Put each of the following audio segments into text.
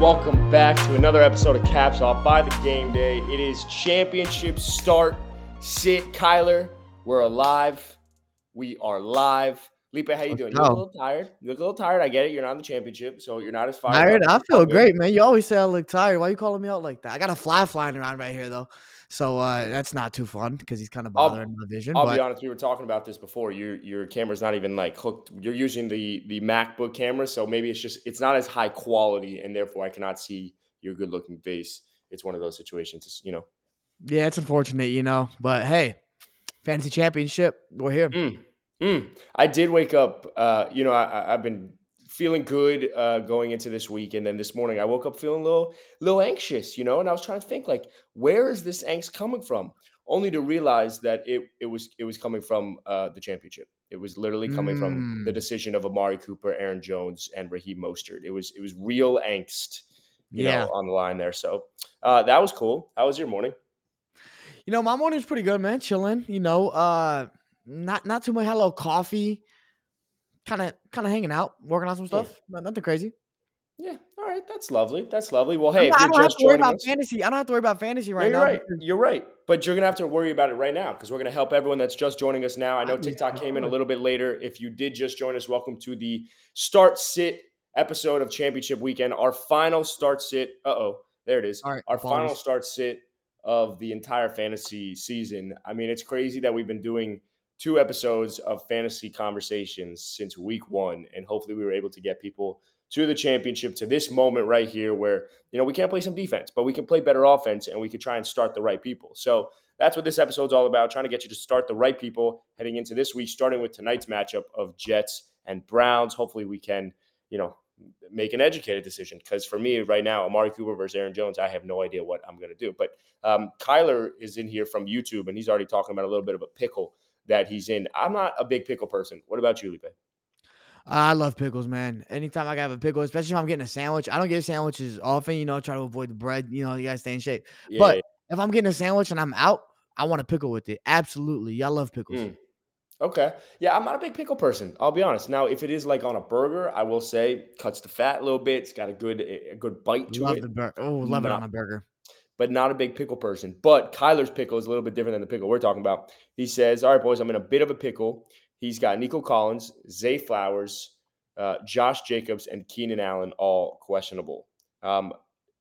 welcome back to another episode of Caps Off by the Game Day. It is championship start. Sit, Kyler. We're alive. We are live. Lipe, how you doing? You look a little tired. You look a little tired. I get it. You're not in the championship, so you're not as fired. Tired? I feel great, man. You always say I look tired. Why are you calling me out like that? I got a fly flying around right here though, so uh, that's not too fun because he's kind of I'll- bothering my vision. I'll but be honest. We were talking about this before. Your your camera's not even like hooked. You're using the the MacBook camera, so maybe it's just it's not as high quality, and therefore I cannot see your good looking face. It's one of those situations. You know. yeah, it's unfortunate, you know. But hey, fantasy championship, we're here. Mm, mm. I did wake up. Uh, you know, I- I've been feeling good uh, going into this week, and then this morning I woke up feeling a little, little anxious. You know, and I was trying to think like, where is this angst coming from? Only to realize that it it was it was coming from uh, the championship. It was literally coming from the Mm. decision of Amari Cooper, Aaron Jones, and Raheem Mostert. It was it was real angst. You Yeah. know, on the line there. So uh, that was cool. How was your morning? You know, my morning morning's pretty good, man. Chilling. You know, uh, not not too much. Had a little coffee. Kind of, kind of hanging out, working on some stuff. Not, nothing crazy. Yeah. All right. That's lovely. That's lovely. Well, hey, not- I you're don't have to worry about us, fantasy. I don't have to worry about fantasy right you're now. right. You're right. But you're gonna have to worry about it right now because we're gonna help everyone that's just joining us now. I know TikTok came in a little bit later. If you did just join us, welcome to the start sit episode of Championship Weekend. Our final start sit. Uh oh, there it is. All right, Our final start sit of the entire fantasy season. I mean, it's crazy that we've been doing two episodes of fantasy conversations since week one, and hopefully we were able to get people to the championship to this moment right here where you know we can't play some defense but we can play better offense and we can try and start the right people. So that's what this episode's all about trying to get you to start the right people heading into this week starting with tonight's matchup of jets and browns. Hopefully we can you know make an educated decision because for me right now amari cooper versus aaron jones i have no idea what i'm going to do. But um, kyler is in here from youtube and he's already talking about a little bit of a pickle that he's in i'm not a big pickle person what about you Lipe? I love pickles, man. Anytime I have a pickle, especially if I'm getting a sandwich. I don't get sandwiches often, you know, try to avoid the bread, you know, you gotta stay in shape. Yeah, But if I'm getting a sandwich and I'm out, I want a pickle with it. Absolutely. y'all love pickles. Mm. Okay. Yeah, I'm not a big pickle person. I'll be honest. Now, if it is like on a burger, I will say cuts the fat a little bit. It's got a good a good bite to Love it, the burger. Oh, love it on a burger. But not a big pickle person. But Kyler's pickle is a little bit different than the pickle we're talking about. He says, "All right, boys, I'm in a bit of a pickle." He's got Nico Collins, Zay Flowers, uh, Josh Jacobs, and Keenan Allen all questionable. Um,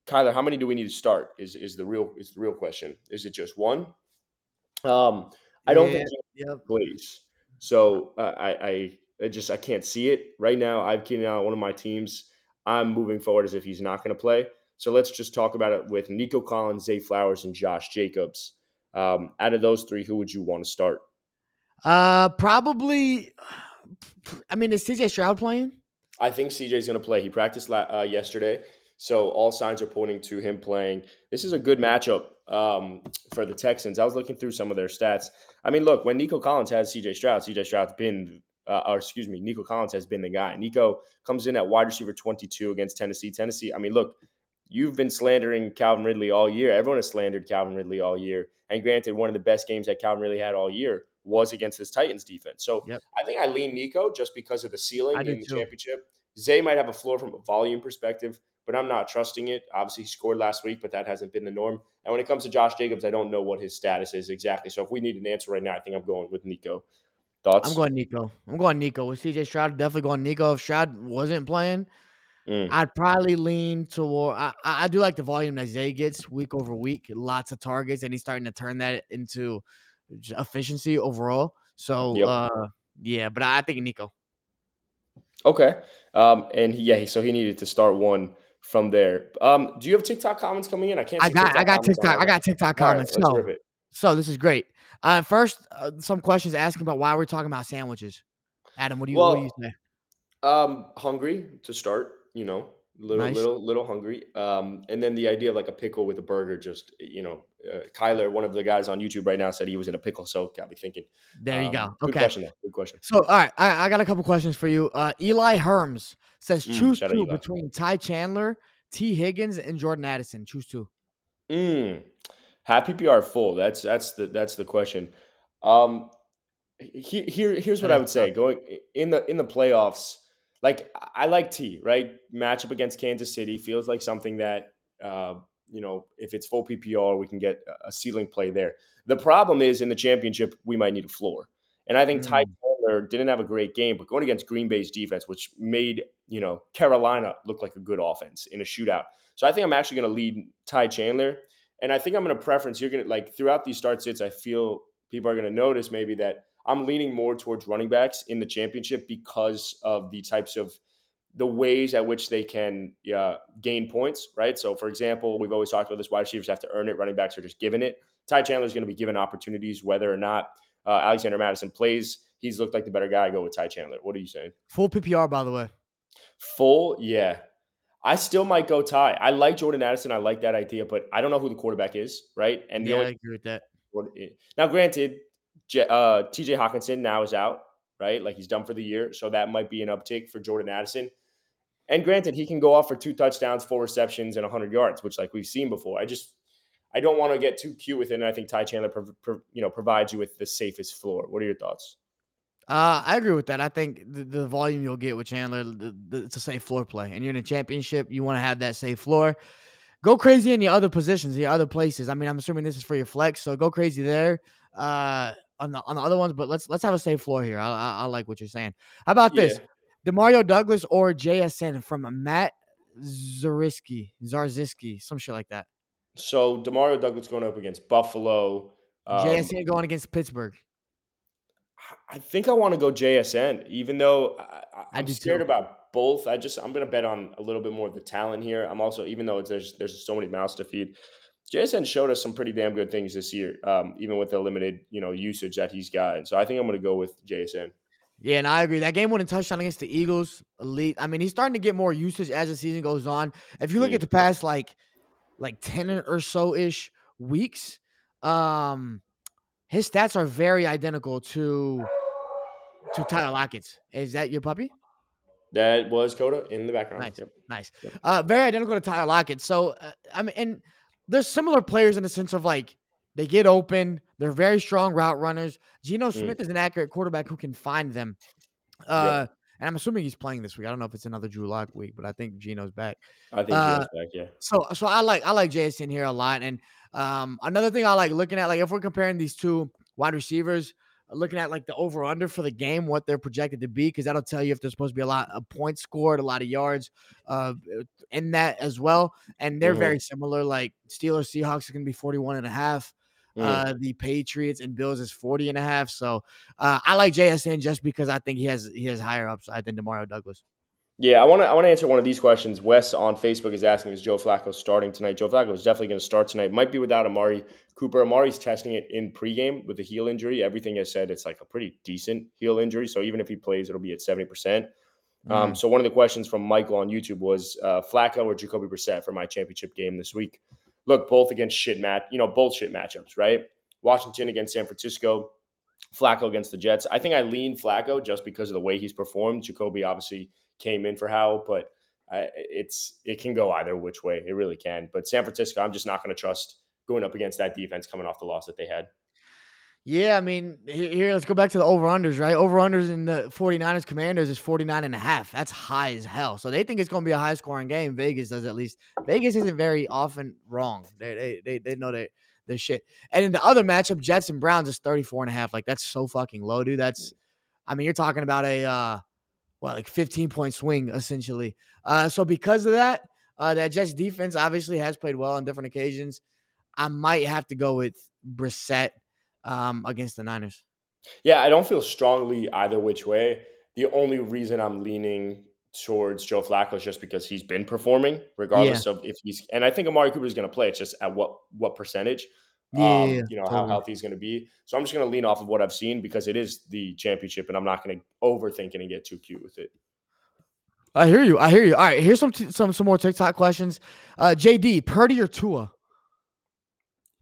Kyler, how many do we need to start? Is is the real is the real question? Is it just one? Um, I don't think Yep. plays. So uh, I, I, I just I can't see it right now. I've Keenan Allen, one of my teams. I'm moving forward as if he's not going to play. So let's just talk about it with Nico Collins, Zay Flowers, and Josh Jacobs. Um, out of those three, who would you want to start? Uh probably I mean, is CJ Stroud playing? I think CJ's going to play. He practiced la- uh, yesterday, so all signs are pointing to him playing. This is a good matchup um, for the Texans. I was looking through some of their stats. I mean, look, when Nico Collins has CJ Stroud, CJ Stroud's been, uh, or excuse me, Nico Collins has been the guy. Nico comes in at wide receiver 22 against Tennessee. Tennessee, I mean, look, you've been slandering Calvin Ridley all year. Everyone has slandered Calvin Ridley all year. And granted, one of the best games that Calvin Ridley had all year was against this Titans defense. So Yep. I think I lean Nico just because of the ceiling I in the too. championship. Zay might have a floor from a volume perspective, but I'm not trusting it. Obviously, he scored last week, but that hasn't been the norm. And when it comes to Josh Jacobs, I don't know what his status is exactly. So if we need an answer right now, I think I'm going with Nico. Thoughts? I'm going Nico. I'm going Nico. With CJ Stroud, definitely going Nico. If Stroud wasn't playing, Mm. I'd probably lean toward. I, I do like the volume that Zay gets week over week, lots of targets, and he's starting to turn that into efficiency overall. So, Yep. uh, yeah, but I think Nico. Okay. Um, and he, yeah, so he needed to start one from there. Um, do you have TikTok comments coming in? I can't. I got I got TikTok. I got TikTok comments. let's so, so this is great. Uh, first, uh, some questions asking about why we're talking about sandwiches. Adam, what do you what do you say? Um, hungry to start, you know, little, Nice. little, little hungry. Um, and then the idea of like a pickle with a burger, just you know, uh, Kyler, one of the guys on YouTube right now, said he was in a pickle, so got me thinking. There you Um, go. Good Okay. question. Though. Good question. So, all right, I, I got a couple questions for you. Uh, Eli Herms says Mm, choose out two between Ty Chandler, T. Higgins, and Jordan Addison. Choose two. Mm. Half PPR full. That's that's the that's the question. Um, he, here here's what I would say. Going in the in the playoffs, like I like T, right? Matchup against Kansas City feels like something that uh, you know, if it's full PPR, we can get a ceiling play there. The problem is in the championship, we might need a floor. And I think mm. Ty Chandler didn't have a great game, but going against Green Bay's defense, which made, you know, Carolina look like a good offense in a shootout. So I think I'm actually going to lead Ty Chandler. And I think I'm going to preference, you're going to like throughout these start sits, I feel people are going to notice maybe that I'm leaning more towards running backs in the championship because of the types of the ways at which they can uh, gain points, right? So, for example, we've always talked about this: wide receivers have to earn it, running backs are just given it. Ty Chandler is going to be given opportunities, whether or not uh, Alexander Mattison plays. He's looked like the better guy. I go with Ty Chandler. What are you saying? Full PPR, by the way. Full, yeah. I still might go Ty. I like Jordan Addison. I like that idea, but I don't know who the quarterback is, right? And the yeah, only, I agree with that. Now, granted, uh, TJ Hockenson now is out, right? Like he's done for the year. So that might be an uptick for Jordan Addison. And granted, he can go off for two touchdowns, four receptions, and 100 yards, which like we've seen before. I just I don't want to get too cute with it. And I think Ty Chandler, pro- pro- you know, provides you with the safest floor. What are your thoughts? Uh, I agree with that. I think the, the volume you'll get with Chandler, the, the, it's a safe floor play, and you're in a championship. You want to have that safe floor. Go crazy in the other positions, the other places. I mean, I'm assuming this is for your flex, so go crazy there. Uh, on the on the other ones, but let's let's have a safe floor here. I, I, I like what you're saying. How about yeah. this? Demario Douglas or JSN from Matt Zariski, Zarziski, some shit like that. So Demario Douglas going up against Buffalo. Um, JSN going against Pittsburgh. I think I want to go JSN, even though I, am scared too. about both. I just I'm going to bet on a little bit more of the talent here. I'm also even though there's there's so many mouths to feed. JSN showed us some pretty damn good things this year, um, even with the limited you know usage that he's got. So I think I'm going to go with JSN. Yeah, and I agree. That game winning touchdown against the Eagles, elite. I mean, he's starting to get more usage as the season goes on. If you look at the past like like 10 or so ish weeks, um, his stats are very identical to to Tyler Lockett's. Is that your puppy? That was Coda in the background. Nice, yep. nice. Yep. Uh, very identical to Tyler Lockett. So, uh, I mean, and there's similar players in the sense of like they get open. They're very strong route runners. Geno mm. Smith mm. is an accurate quarterback who can find them. Uh, yeah. And I'm assuming he's playing this week. I don't know if it's another Drew Lock week, but I think Geno's back. I think uh, back. Yeah. So, so I like I like JSN here a lot. And um, another thing I like looking at, like if we're comparing these two wide receivers, looking at like the over under for the game, what they're projected to be, because that'll tell you if there's supposed to be a lot of points scored, a lot of yards uh, in that as well. And they're mm-hmm. very similar. Like Steelers, Seahawks are going to be 41 and a half. Mm. Uh, the Patriots and Bills is 40 and a half. So uh, I like JSN just because I think he has he has higher upside than Demario Douglas. Yeah, I want to I want to answer one of these questions. Wes on Facebook is asking, is Joe Flacco starting tonight? Joe Flacco is definitely going to start tonight. Might be without Amari Cooper. Amari's testing it in pregame with a heel injury. Everything has said it's like a pretty decent heel injury. So even if he plays, it'll be at 70%. Um, mm. Um, so one of the questions from Michael on YouTube was uh, Flacco or Jacoby Brissett for my championship game this week look, both against shit match, you know, both shit matchups, right? Washington against San Francisco, Flacco against the Jets. I think I lean Flacco just because of the way he's performed. Jacoby obviously came in for Howell, but it's it can go either which way. It really can. But San Francisco, I'm just not going to trust going up against that defense coming off the loss that they had. Yeah, I mean, here, let's go back to the over-unders, right? Over-unders in the 49ers Commanders is 49 and a half. That's high as hell. So they think it's going to be a high-scoring game. Vegas does at least. Vegas isn't very often wrong. They they they, they know they their shit. And in the other matchup, Jets and Browns is 34 and a half. Like that's so fucking low, dude. That's I mean, you're talking about a uh well, like 15 point swing essentially. Uh so because of that, uh that Jets defense obviously has played well on different occasions. I might have to go with Brissett um, against the Niners. Yeah, I don't feel strongly either which way. The only reason I'm leaning towards Joe Flacco is just because he's been performing, regardless yeah. of if he's. And I think Amari Cooper is going to play. It's just at what what percentage. Yeah, um, you know totally. how healthy he's going to be. So I'm just going to lean off of what I've seen because it is the championship, and I'm not going to overthink it and get too cute with it. I hear you. I hear you. All right, here's some t- some some more TikTok questions. Uh, JD, Purdy or Tua?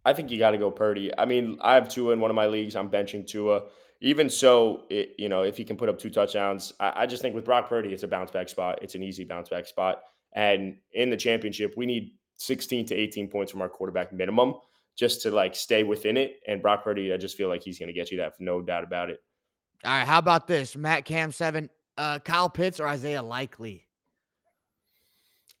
I think you got to go Purdy. I mean, I have Tua in one of my leagues. I'm benching Tua. Even so, it, you know, if he can put up two touchdowns, I, I just think with Brock Purdy, it's a bounce back spot. It's an easy bounce back spot. And in the championship, we need 16 to 18 points from our quarterback minimum just to like stay within it. And Brock Purdy, I just feel like he's going to get you that, no doubt about it. All right. How about this? Matt Cam seven uh, Kyle Pitts or Isaiah Likely?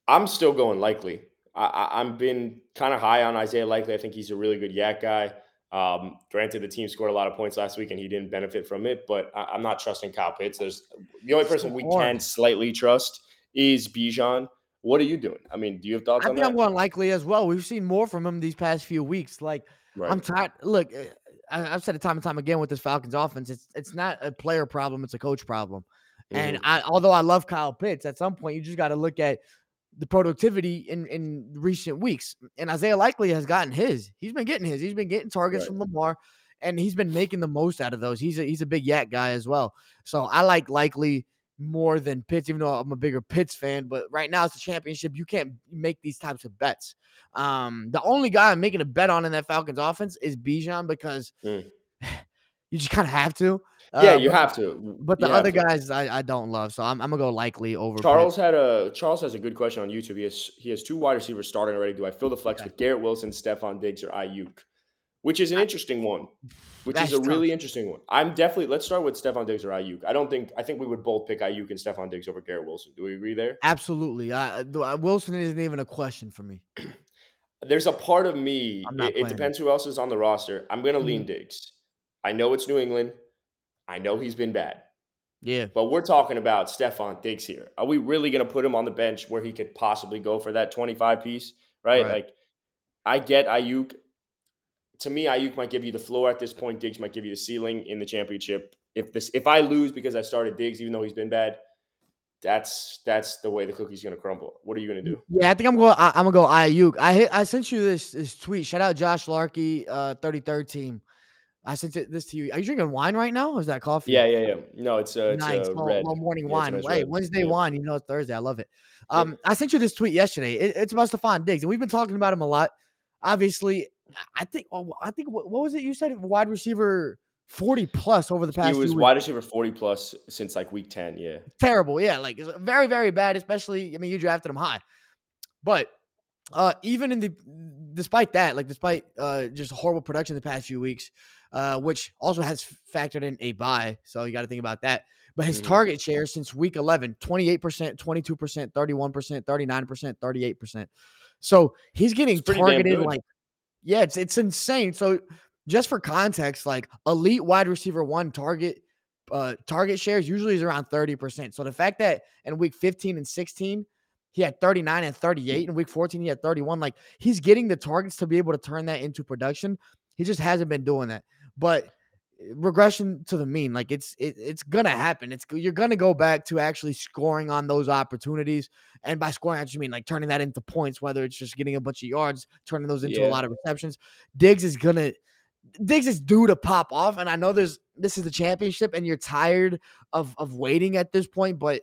I'm still going Likely. I, have been kind of high on Isaiah Likely. I think he's a really good YAC guy. Um, granted, the team scored a lot of points last week and he didn't benefit from it, but I, am not trusting Kyle Pitts. There's the only person we can slightly trust is Bijan. What are you doing? I mean, do you have thoughts I on think that? I'm going Likely as well. We've seen more from him these past few weeks. Like right. I'm tired. Look, eh, I, have said it time and time again with this Falcons offense. It's it's not a player problem. It's a coach problem. Mm-hmm. And I, although I love Kyle Pitts, at some point you just got to look at the productivity in in recent weeks. And Isaiah Likely has gotten his. He's been getting his. He's been getting targets right. from Lamar, and he's been making the most out of those. He's a he's a big YAC guy as well. So I like Likely more than Pitts, even though I'm a bigger Pitts fan. But right now it's a championship. You can't make these types of bets. Um, the only guy I'm making a bet on in that Falcons offense is Bijan because mm. you just kind of have to. Yeah, uh, you have to. But the other guys I, I don't love, so I'm, I'm gonna go likely over. Charles Pitt. had a Charles has a good question on YouTube. He has he has two wide receivers starting already. Do I fill the flex okay. with Garrett Wilson, Stefon Diggs, or Aiyuk? Which is an interesting one. Which That's is a tough. really interesting one. I'm definitely let's start with Stefon Diggs or Aiyuk. I don't think I think we would both pick Aiyuk and Stefon Diggs over Garrett Wilson. Do we agree there? Absolutely. Uh, Wilson isn't even a question for me. There's a part of me. It, it, depends who else is on the roster. I'm gonna mm-hmm. lean Diggs. I know it's New England. I know he's been bad. Yeah. But we're talking about Stefon Diggs here. Are we really going to put him on the bench where he could possibly go for that 25 piece? Right? right. Like, I get Aiyuk. To me, Aiyuk might give you the floor at this point. Diggs might give you the ceiling in the championship. If this, if I lose because I started Diggs, even though he's been bad, that's that's the way the cookie's gonna crumble. What are you gonna do? Yeah, I think I'm going. I, am gonna go Aiyuk. I hit, I sent you this this tweet. Shout out Josh Larkey, uh, 33rd team. I sent it, this to you. Are you drinking wine right now? Or is that coffee? Yeah, yeah, yeah. No, it's uh, it's nice. Uh, red. Well, morning yeah, wine. Nice hey, Wednesday yeah. wine. You know, it's Thursday. I love it. Um, yeah. I sent you this tweet yesterday. It, it's about Stefon Diggs, and we've been talking about him a lot. Obviously, I think. Oh, I think. What, what was it you said? Wide receiver. 40 plus over the past. He was wide receiver 40 plus since like week 10. Yeah. Terrible. Yeah. Like very, very bad, especially. I mean, you drafted him high. But uh even in the despite that, like despite uh just horrible production the past few weeks, uh, which also has factored in a bye. So you got to think about that. But his mm-hmm. target share since week 11, 28%, 22%, 31%, 39%, 38%. So he's getting targeted like, yeah, it's, it's insane. So just for context, like elite wide receiver one target, uh, target shares usually is around 30%. So the fact that in week 15 and 16, he had 39 and 38. In week 14, he had 31. Like he's getting the targets to be able to turn that into production. He just hasn't been doing that but regression to the mean like it's it, it's gonna happen it's you're gonna go back to actually scoring on those opportunities and by scoring i just mean like turning that into points whether it's just getting a bunch of yards turning those into yeah. a lot of receptions diggs is gonna diggs is due to pop off and i know there's this is the championship and you're tired of of waiting at this point but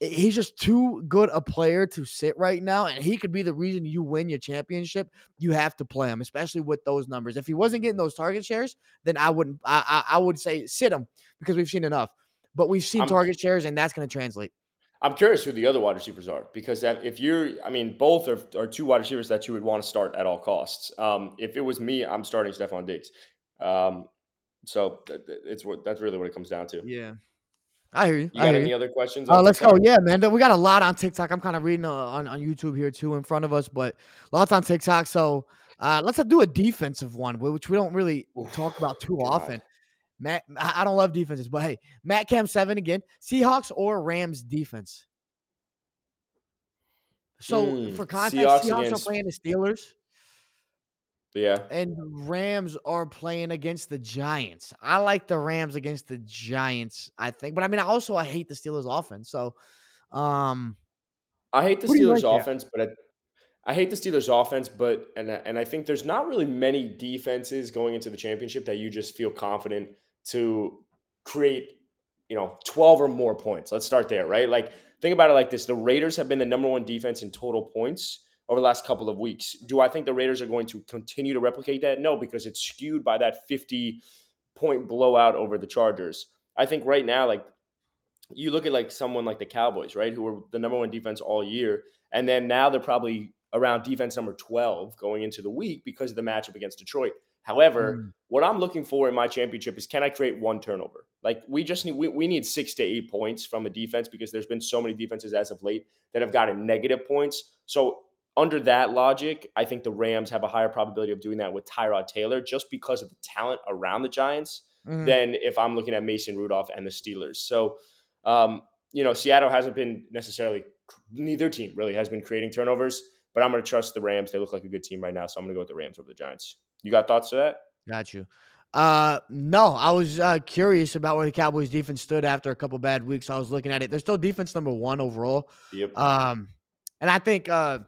he's just too good a player to sit right now, and he could be the reason you win your championship. You have to play him, especially with those numbers. If he wasn't getting those target shares, then I wouldn't. I I, I would say sit him because we've seen enough. But we've seen I'm, target shares, and that's going to translate. I'm curious who the other wide receivers are because if you're, I mean, both are, are two wide receivers that you would want to start at all costs. Um, if it was me, I'm starting Stefon Diggs. Um, so it's what that's really what it comes down to. Yeah. I hear you. You got any you. other questions? Uh, let's go. Yeah, man. We got a lot on TikTok. I'm kind of reading uh, on, on YouTube here too in front of us, but lots on TikTok. So uh, let's do a defensive one, which we don't really Oof, talk about too God. often. Matt, I don't love defenses, but hey, Matt Cam seven again. Seahawks or Rams defense. So mm, for context, Seahawks, Seahawks are playing the Steelers. Yeah. And Rams are playing against the Giants. I like the Rams against the Giants, I think. But I mean, I also I hate the Steelers offense. So um I hate the Steelers like offense, but I, I hate the Steelers offense, but and and I think there's not really many defenses going into the championship that you just feel confident to create, you know, 12 or more points. Let's start there, right? Like think about it like this. The Raiders have been the number one defense in total points over the last couple of weeks. Do I think the Raiders are going to continue to replicate that? No, because it's skewed by that 50 point blowout over the Chargers. I think right now, like you look at like someone like the Cowboys, right, who were the number one defense all year, and then now they're probably around defense number 12 going into the week because of the matchup against Detroit. However, Mm. what I'm looking for in my championship is can I create one turnover? Like we just need we, we need six to eight points from a defense because there's been so many defenses as of late that have gotten negative points. So under that logic, I think the Rams have a higher probability of doing that with Tyrod Taylor just because of the talent around the Giants Mhm. than if I'm looking at Mason Rudolph and the Steelers. So, um, you know, Seattle hasn't been necessarily, neither team really has been creating turnovers, but I'm going to trust the Rams. They look like a good team right now. So I'm going to go with the Rams over the Giants. You got thoughts to that? Got you. Uh, no, I was uh, curious about where the Cowboys defense stood after a couple bad weeks. I was looking at it. They're still defense number one overall. Yep. Um, and I think uh,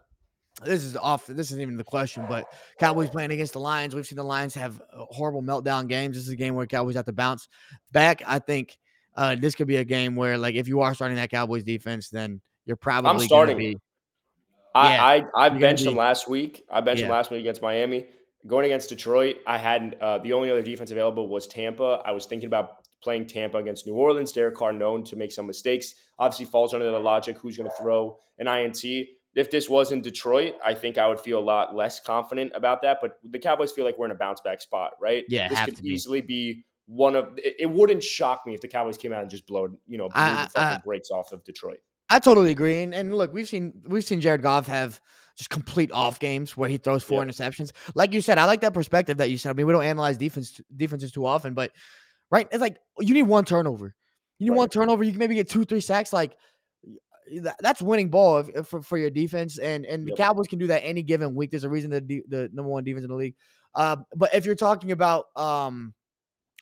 this is off. This isn't even the question, but Cowboys playing against the Lions. We've seen the Lions have uh, horrible meltdown games. This is a game where Cowboys have to bounce back. I think uh, this could be a game where, like, if you are starting that Cowboys defense, then you're probably I'm starting Be, I, Yeah, I, I benched him be- last week. I benched him Yeah. last week against Miami. Going against Detroit, I had uh, the only other defense available was Tampa. I was thinking about playing Tampa against New Orleans. Derek Carr known to make some mistakes. Obviously, falls under the logic who's going to throw an INT. If this was in Detroit, I think I would feel a lot less confident about that. But the Cowboys feel like we're in a bounce back spot, right? Yeah, this could be. easily be one of. It, it wouldn't shock me if the Cowboys came out and just blowed, you know, blew I- the fucking I- brakes off of Detroit. I totally agree. And, and look, we've seen we've seen Jared Goff have just complete off games where he throws four Yep. interceptions. Like you said, I like that perspective that you said. I mean, we don't analyze defense defenses too often, but right, it's like you need one turnover. You need Right. one turnover. You can maybe get two, three sacks. Like that's winning ball if, if- for, for your defense. And and the Cowboys can do that any given week. There's a reason they're the number one defense in the league. Uh, but if you're talking about um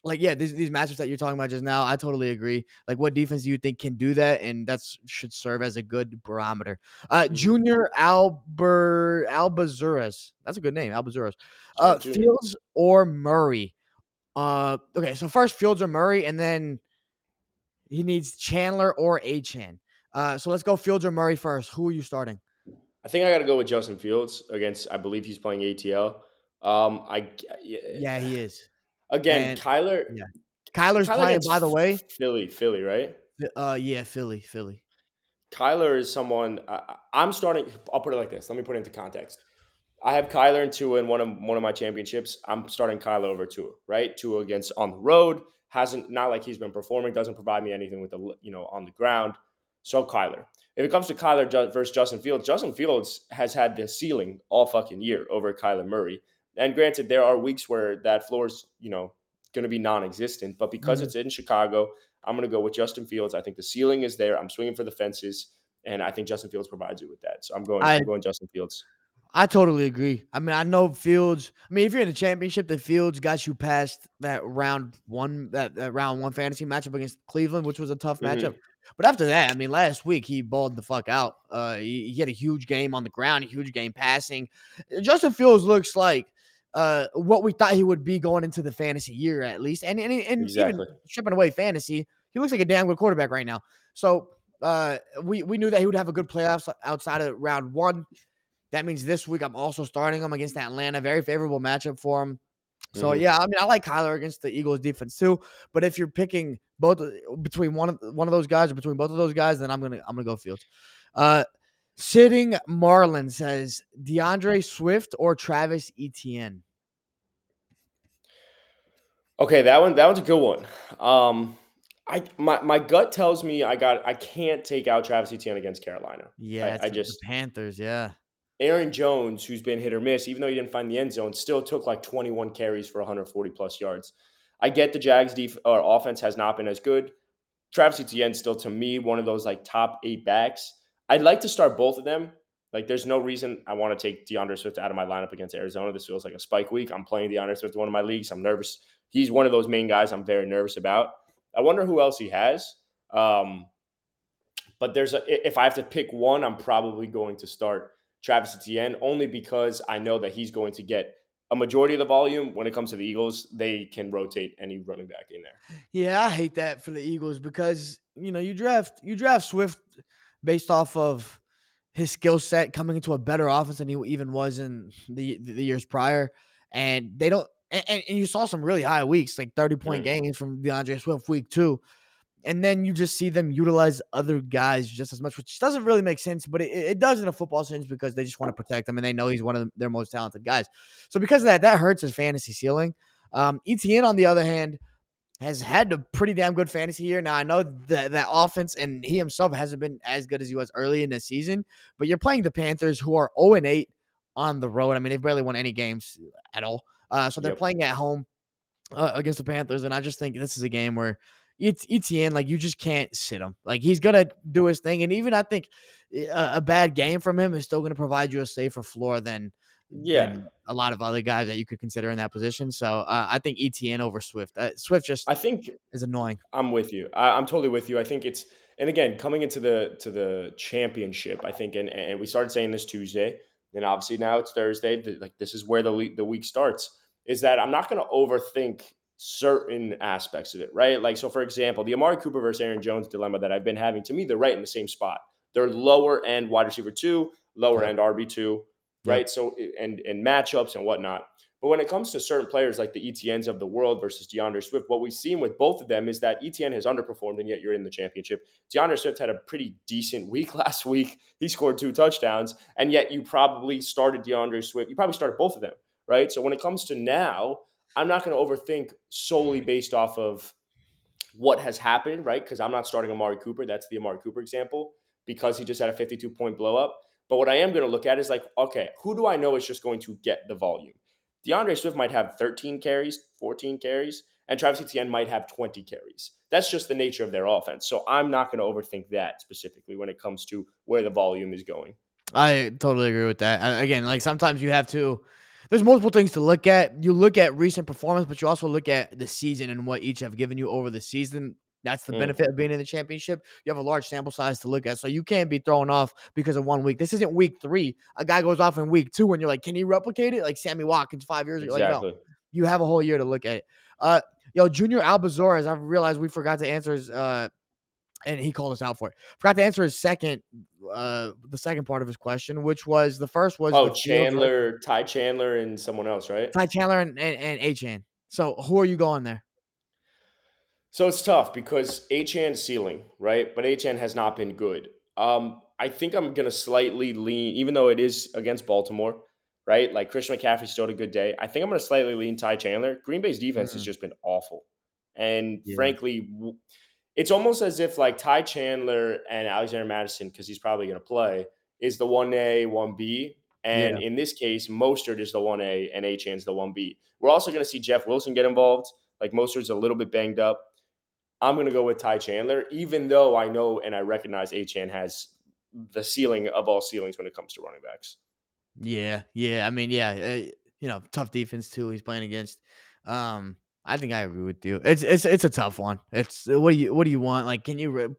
like yeah, these these matchups that you're talking about just now, I totally agree. Like, what defense do you think can do that? And that should serve as a good barometer. Uh, Mhm. Junior Albert Albazuras, that's a good name, Albazuras. Uh, Junior. Fields or Murray? Uh, okay, so first Fields or Murray, and then he needs Chandler or Achane. Uh, so let's go Fields or Murray first. Who are you starting? I think I got to go with Justin Fields against. I believe he's playing ATL. Um, I yeah. Yeah, he is. Again, and- Kyler. yeah. Kyler's Kyler playing, by the way. Philly, Philly, right? Uh, yeah, Philly, Philly. Kyler is someone I, I'm starting. I'll put it like this. Let me put it into context. I have Kyler and Tua in one of one of my championships. I'm starting Kyler over Tua, right? Tua against on the road hasn't not like he's been performing. Doesn't provide me anything with the you know on the ground. So Kyler. If it comes to Kyler versus Justin Fields, Justin Fields has had the ceiling all fucking year over Kyler Murray. And granted, there are weeks where that floor is you know going to be non-existent, but because Mhm. it's in Chicago, I'm going to go with Justin Fields. I think the ceiling is there. I'm swinging for the fences, and I think Justin Fields provides you with that. So I'm going. I, am going Justin Fields. I totally agree. I mean, I know Fields. I mean, if you're in the championship, the Fields got you past that round one, that, that round one fantasy matchup against Cleveland, which was a tough Mhm. matchup. But after that, I mean, last week he balled the fuck out. Uh, he, he had a huge game on the ground, a huge game passing. Justin Fields looks like uh what we thought he would be going into the fantasy year at least, and and, and Exactly. even stripping away fantasy, he looks like a damn good quarterback right now. So uh, we we knew that he would have a good playoffs outside of round one. That means this week I'm also starting him against Atlanta. Very favorable matchup for him. So Mhm. yeah, I mean I like Kyler against the Eagles defense too. But if you're picking both between one of one of those guys or between both of those guys, then I'm gonna I'm gonna go Fields. Uh, sitting Marlin says D'Andre Swift or Travis Etienne. Okay, that one that one's a good one. Um, I my my gut tells me I got I can't take out Travis Etienne against Carolina. Yeah, I the just- Panthers. Yeah, Aaron Jones, who's been hit or miss, even though he didn't find the end zone, still took like 21 carries for 140 plus yards. I get the Jags def- or offense has not been as good. Travis Etienne still to me one of those like top eight backs. I'd like to start both of them. Like, there's no reason I want to take D'Andre Swift out of my lineup against Arizona. This feels like a spike week. I'm playing D'Andre Swift in one of my leagues. I'm nervous. He's one of those main guys I'm very nervous about. I wonder who else he has. Um, but there's a, if I have to pick one, I'm probably going to start Travis Etienne only because I know that he's going to get a majority of the volume when it comes to the Eagles. They can rotate any running back in there. yeah, I hate that for the Eagles because you know you draft you draft Swift based off of his skill set coming into a better offense than he even was in the the years prior, and they don't. And, and, you saw some really high weeks, like thirty point Mm. games from D'Andre Swift week two. And then you just see them utilize other guys just as much, which doesn't really make sense, but it, it does in a football sense because they just want to protect him and they know he's one of their most talented guys. So because of that, that hurts his fantasy ceiling. Um, Etienne, on the other hand, has had a pretty damn good fantasy year. Now I know that that offense and he himself hasn't been as good as he was early in the season, but you're playing the Panthers who are 0 and 8 on the road. I mean, they've barely won any games at all. Uh, so they're yep. playing at home uh, against the Panthers, and I just think this is a game where it's Etienne, like you just can't sit him. Like he's gonna do his thing, and even I think a, eh, a bad game from him is still gonna provide you a safer floor than yeah than a lot of other guys that you could consider in that position. So uh, I think Etienne over Swift. Uh, Swift just I think is annoying. I'm with you. I, I'm totally with you. I think it's and again coming into the to the championship. I think and and we started saying this Tuesday, and obviously now it's Thursday. Like this is where the the week starts. Is that I'm not going to overthink certain aspects of it, right? Like, so for example, the Amari Cooper versus Aaron Jones dilemma that I've been having, to me, they're right in the same spot. They're lower end wide receiver two, lower end RB two, right? Yeah. So and and matchups and whatnot. But when it comes to certain players like the Etiennes of the world versus D'Andre Swift, what we've seen with both of them is that Etienne has underperformed, and yet you're in the championship. D'Andre Swift had a pretty decent week last week. He scored two touchdowns, and yet you probably started D'Andre Swift. You probably started both of them, right? So when it comes to now, I'm not going to overthink solely based off of what has happened, right? Because I'm not starting Amari Cooper. That's the Amari Cooper example because he just had a 52 point blow up. But what I am going to look at is like, okay, who do I know is just going to get the volume? D'Andre Swift might have 13 carries, 14 carries, and Travis Etienne might have 20 carries. That's just the nature of their offense. So I'm not going to overthink that specifically when it comes to where the volume is going. I totally agree with that. Again, like sometimes you have to there's multiple things to look at. You look at recent performance, but you also look at the season and what each have given you over the season. That's the mm. benefit of being in the championship. You have a large sample size to look at. So you can't be thrown off because of one week. This isn't week three. A guy goes off in week two and you're like, can he replicate it? Like Sammy Watkins five years ago. Exactly. Like, no. You have a whole year to look at it. Uh, yo, Junior Albazores, I've realized we forgot to answer his uh and he called us out for it. Forgot to answer his second, uh, the second part of his question, which was the first was oh Chandler, Ty Chandler, and someone else, right? Ty Chandler and and, and Achane. So who are you going there? So it's tough because Achane ceiling, right? But Achane has not been good. Um, I think I'm gonna slightly lean, even though it is against Baltimore, right? Like Christian McCaffrey still had a good day. I think I'm gonna slightly lean Ty Chandler. Green Bay's defense mm-hmm. has just been awful, and yeah. frankly it's almost as if like Ty Chandler and Alexander Mattison, because he's probably going to play, is the 1A, 1B. And yeah. in this case, Mostert is the 1A and Achane's the 1B. We're also going to see Jeff Wilson get involved. Like Mostert's a little bit banged up. I'm going to go with Ty Chandler, even though I know and I recognize Achane has the ceiling of all ceilings when it comes to running backs. Yeah. Yeah. I mean, yeah. Uh, you know, tough defense too. He's playing against. Um, I think I agree with you. It's it's it's a tough one. It's what do you what do you want? Like, can you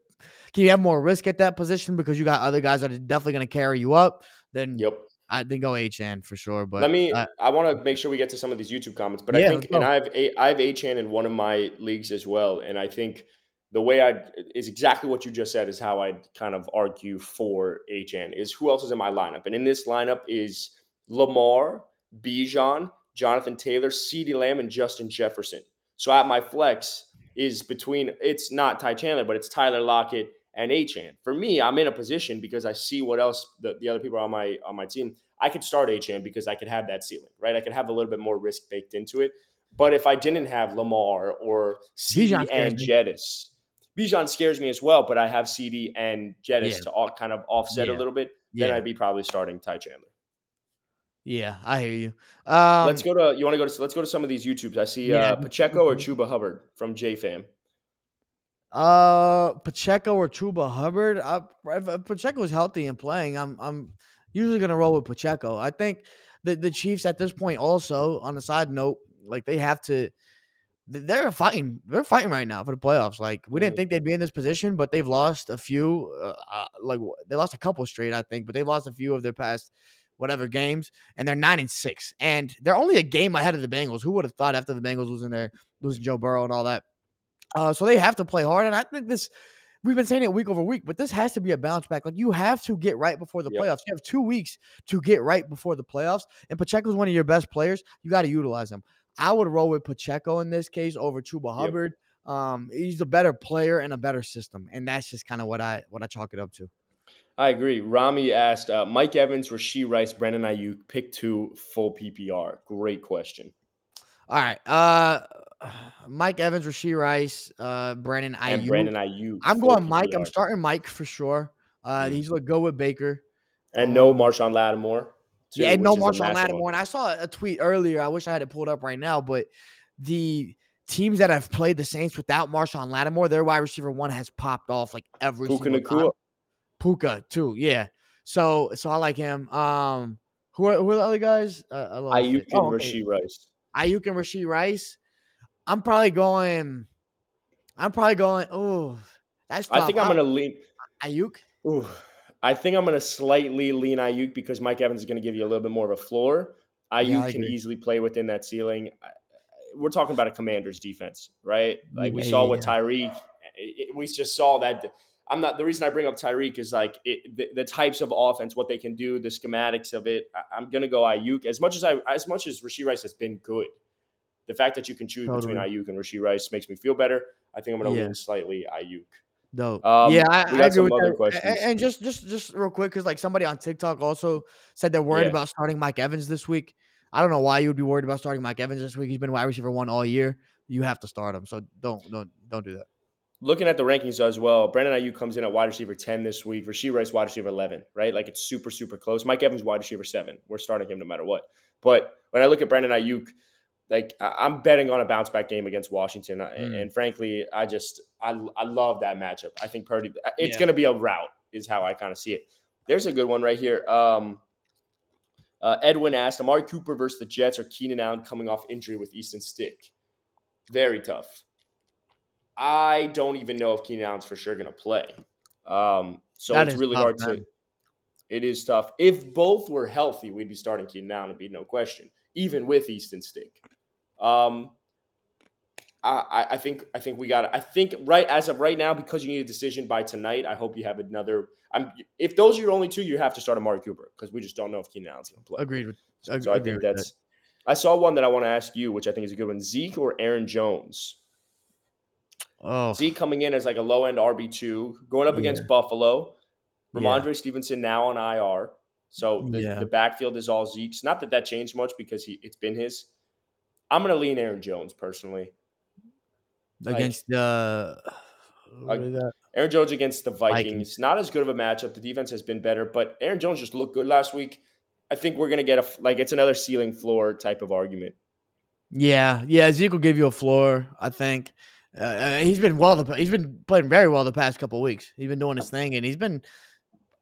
can you have more risk at that position because you got other guys that are definitely going to carry you up? Then yep. I think go Achane for sure. But let me. Uh, I want to make sure we get to some of these YouTube comments. But yeah, I think, and I have a, I have Achane in one of my leagues as well, and I think the way I is exactly what you just said is how I'd kind of argue for Achane is who else is in my lineup, and in this lineup is Lamar, Bijan, Jonathan Taylor, CeeDee Lamb, and Justin Jefferson. So at my flex is between it's not Ty Chandler, but it's Tyler Lockett and Achane. For me, I'm in a position because I see what else the, the other people on my on my team. I could start Achane because I could have that ceiling, right? I could have a little bit more risk baked into it. But if I didn't have Lamar or CeeDee and Jettis, Bijan scares me as well, but I have CeeDee and Jettis yeah. to all kind of offset yeah. a little bit, then yeah. I'd be probably starting Ty Chandler. Yeah, I hear you. Um, let's go to you want to go to let's go to some of these YouTubes. I see yeah. uh, Pacheco or Chuba Hubbard from JFam. Uh, Pacheco or Chuba Hubbard. I, if Pacheco is healthy and playing, I'm I'm usually gonna roll with Pacheco. I think the the Chiefs at this point also on a side note, like they have to. They're fighting. They're fighting right now for the playoffs. Like we didn't mm-hmm. think they'd be in this position, but they've lost a few. Uh, uh, like they lost a couple straight, I think, but they've lost a few of their past whatever games, and they're nine and six, and they're only a game ahead of the Bengals. Who would have thought after the Bengals losing their losing Joe Burrow and all that? Uh, so they have to play hard, and I think this. We've been saying it week over week, but this has to be a bounce back. Like you have to get right before the yep. playoffs. You have two weeks to get right before the playoffs, and Pacheco's one of your best players. You got to utilize him. I would roll with Pacheco in this case over Chuba Hubbard. Um, he's a better player and a better system, and that's just kind of what I what I chalk it up to. I agree. Rami asked uh, Mike Evans, Rashee Rice, Brandon Aiyuk, pick two full PPR. Great question. All right. Uh Mike Evans, Rashee Rice, uh Brandon Aiyuk. And Brandon Aiyuk. I'm going Mike. I'm starting Mike for sure. Uh Mhm. he's look good with Baker. And no Um, Marshon Lattimore. too, Yeah, and no which is a Marshall massive Lattimore. one. And I saw a tweet earlier. I wish I had it pulled up right now, but the teams that have played the Saints without Marshon Lattimore, their wide receiver one has popped off like every Puka single time. Puka too, yeah. So so I like him. Um, who are who are the other guys? Uh, I Aiyuk and Oh, okay. Rashee Rice. Aiyuk and Rashee Rice. I'm probably going. I'm probably going. Oh, that's. I think I'm I'll- gonna lean. Aiyuk. Ooh, I think I'm gonna slightly lean Aiyuk because Mike Evans is gonna give you a little bit more of a floor. Aiyuk I can easily play within that ceiling. We're talking about a Commander's defense, right? Like we Yeah, saw yeah, with Tyreek. it- it- we just saw that. I'm not the reason I bring up Tyreek is like it, the, the types of offense, what they can do, the schematics of it. I, am gonna go Aiyuk as much as I as much as Rashee Rice has been good. The fact that you can choose between Aiyuk and Rashee Rice makes me feel better. I think I'm gonna Yeah. lean slightly Aiyuk. Dope. Um, yeah, I, I agree some with other that. A- a- questions. And, just just just real quick, because like somebody on TikTok also said they're worried Yeah. about starting Mike Evans this week. I don't know why you would be worried about starting Mike Evans this week. He's been wide receiver one all year. You have to start him. So don't don't don't do that. Looking at the rankings as well, Brandon Aiyuk comes in at wide receiver 10 this week. Rashee Rice, wide receiver 11, right? Like it's super, super close. Mike Evans, wide receiver 7. We're starting him no matter what. But when I look at Brandon Aiyuk, like I'm betting on a bounce back game against Washington. And, Mm. and frankly, I just, I, I love that matchup. I think Purdy, it's Yeah. going to be a route, is how I kind of see it. There's a good one right here. Um, uh, Edwin asked, Amari Cooper versus the Jets or Keenan Allen coming off injury with Easton Stick? Very tough. I don't even know if Keenan Allen's for sure going to play. Um, so That it's really tough, hard to. It is tough. If both were healthy, we'd be starting Keenan Allen, it'd be no question, even with Easton Stick. Um, I, I- think I think we got. I think right as of right now, because you need a decision by tonight. I hope you have another. I'm. If those are your only two, you have to start Amari Cooper because we just don't know if Keenan Allen's going to play. Agreed with. So, ag- so I think with that. that's. I saw one that I want to ask you, which I think is a good one: Zeke or Aaron Jones. Oh, Zeke coming in as like a low end RB two, going up against Buffalo. Yeah. Rhamondre Stevenson now on IR, so the, Yeah. the backfield is all Zeke's. Not that that changed much because he it's been his. I'm gonna lean Aaron Jones personally. against uh, the. Like- is that? Aaron Jones against the Vikings, Vikings. not as good of a matchup. The defense has been better, but Aaron Jones just looked good last week. I think we're gonna get a, like it's another ceiling floor type of argument. Yeah, yeah. Zeke will give you a floor. I think uh, uh, he's been well. The, he's been playing very well the past couple weeks. He's been doing his thing, and he's been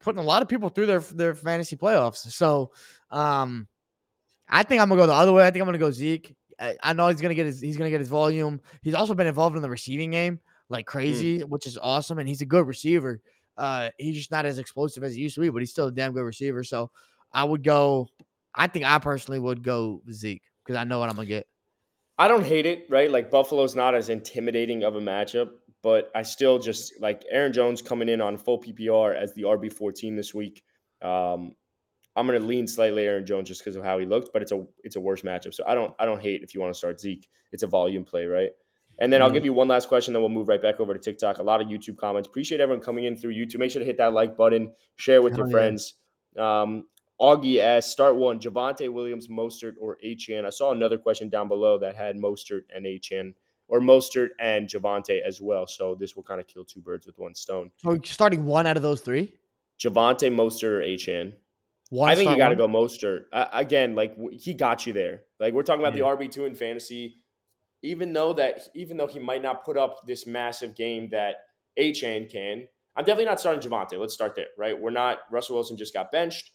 putting a lot of people through their their fantasy playoffs. So, um, I think I'm gonna go the other way. I think I'm gonna go Zeke. I, I know he's gonna get his he's gonna get his volume. He's also been involved in the receiving game like crazy, which is awesome, and he's a good receiver. Uh, he's just not as explosive as he used to be, but he's still a damn good receiver. So, I would go. I think I personally would go Zeke because I know what I'm gonna get. I don't hate it, right? Like Buffalo's not as intimidating of a matchup, but I still just like Aaron Jones coming in on full PPR as the RB fourteen this week. Um, I'm gonna lean slightly Aaron Jones just because of how he looked, but it's a it's a worse matchup. So I don't I don't hate if you want to start Zeke. It's a volume play, right? And then I'll Mhm. give you one last question, then we'll move right back over to TikTok. A lot of YouTube comments. Appreciate everyone coming in through YouTube. Make sure to hit that like button, share with your yeah. friends. Um, Augie asks, start one, Javonte Williams, Mostert, or Achane. I saw another question down below that had Mostert and Achane, or Mostert and Javonte as well. So this will kind of kill two birds with one stone. So starting one out of those three. Javonte, Mostert, or Achane. One I think you got to go Mostert. Uh, again, like w- he got you there. Like we're talking about Yeah. the RB2 in fantasy. Even though that, even though he might not put up this massive game that Achane can, I'm definitely not starting Javonte. Let's start there, right? We're not. Russell Wilson just got benched.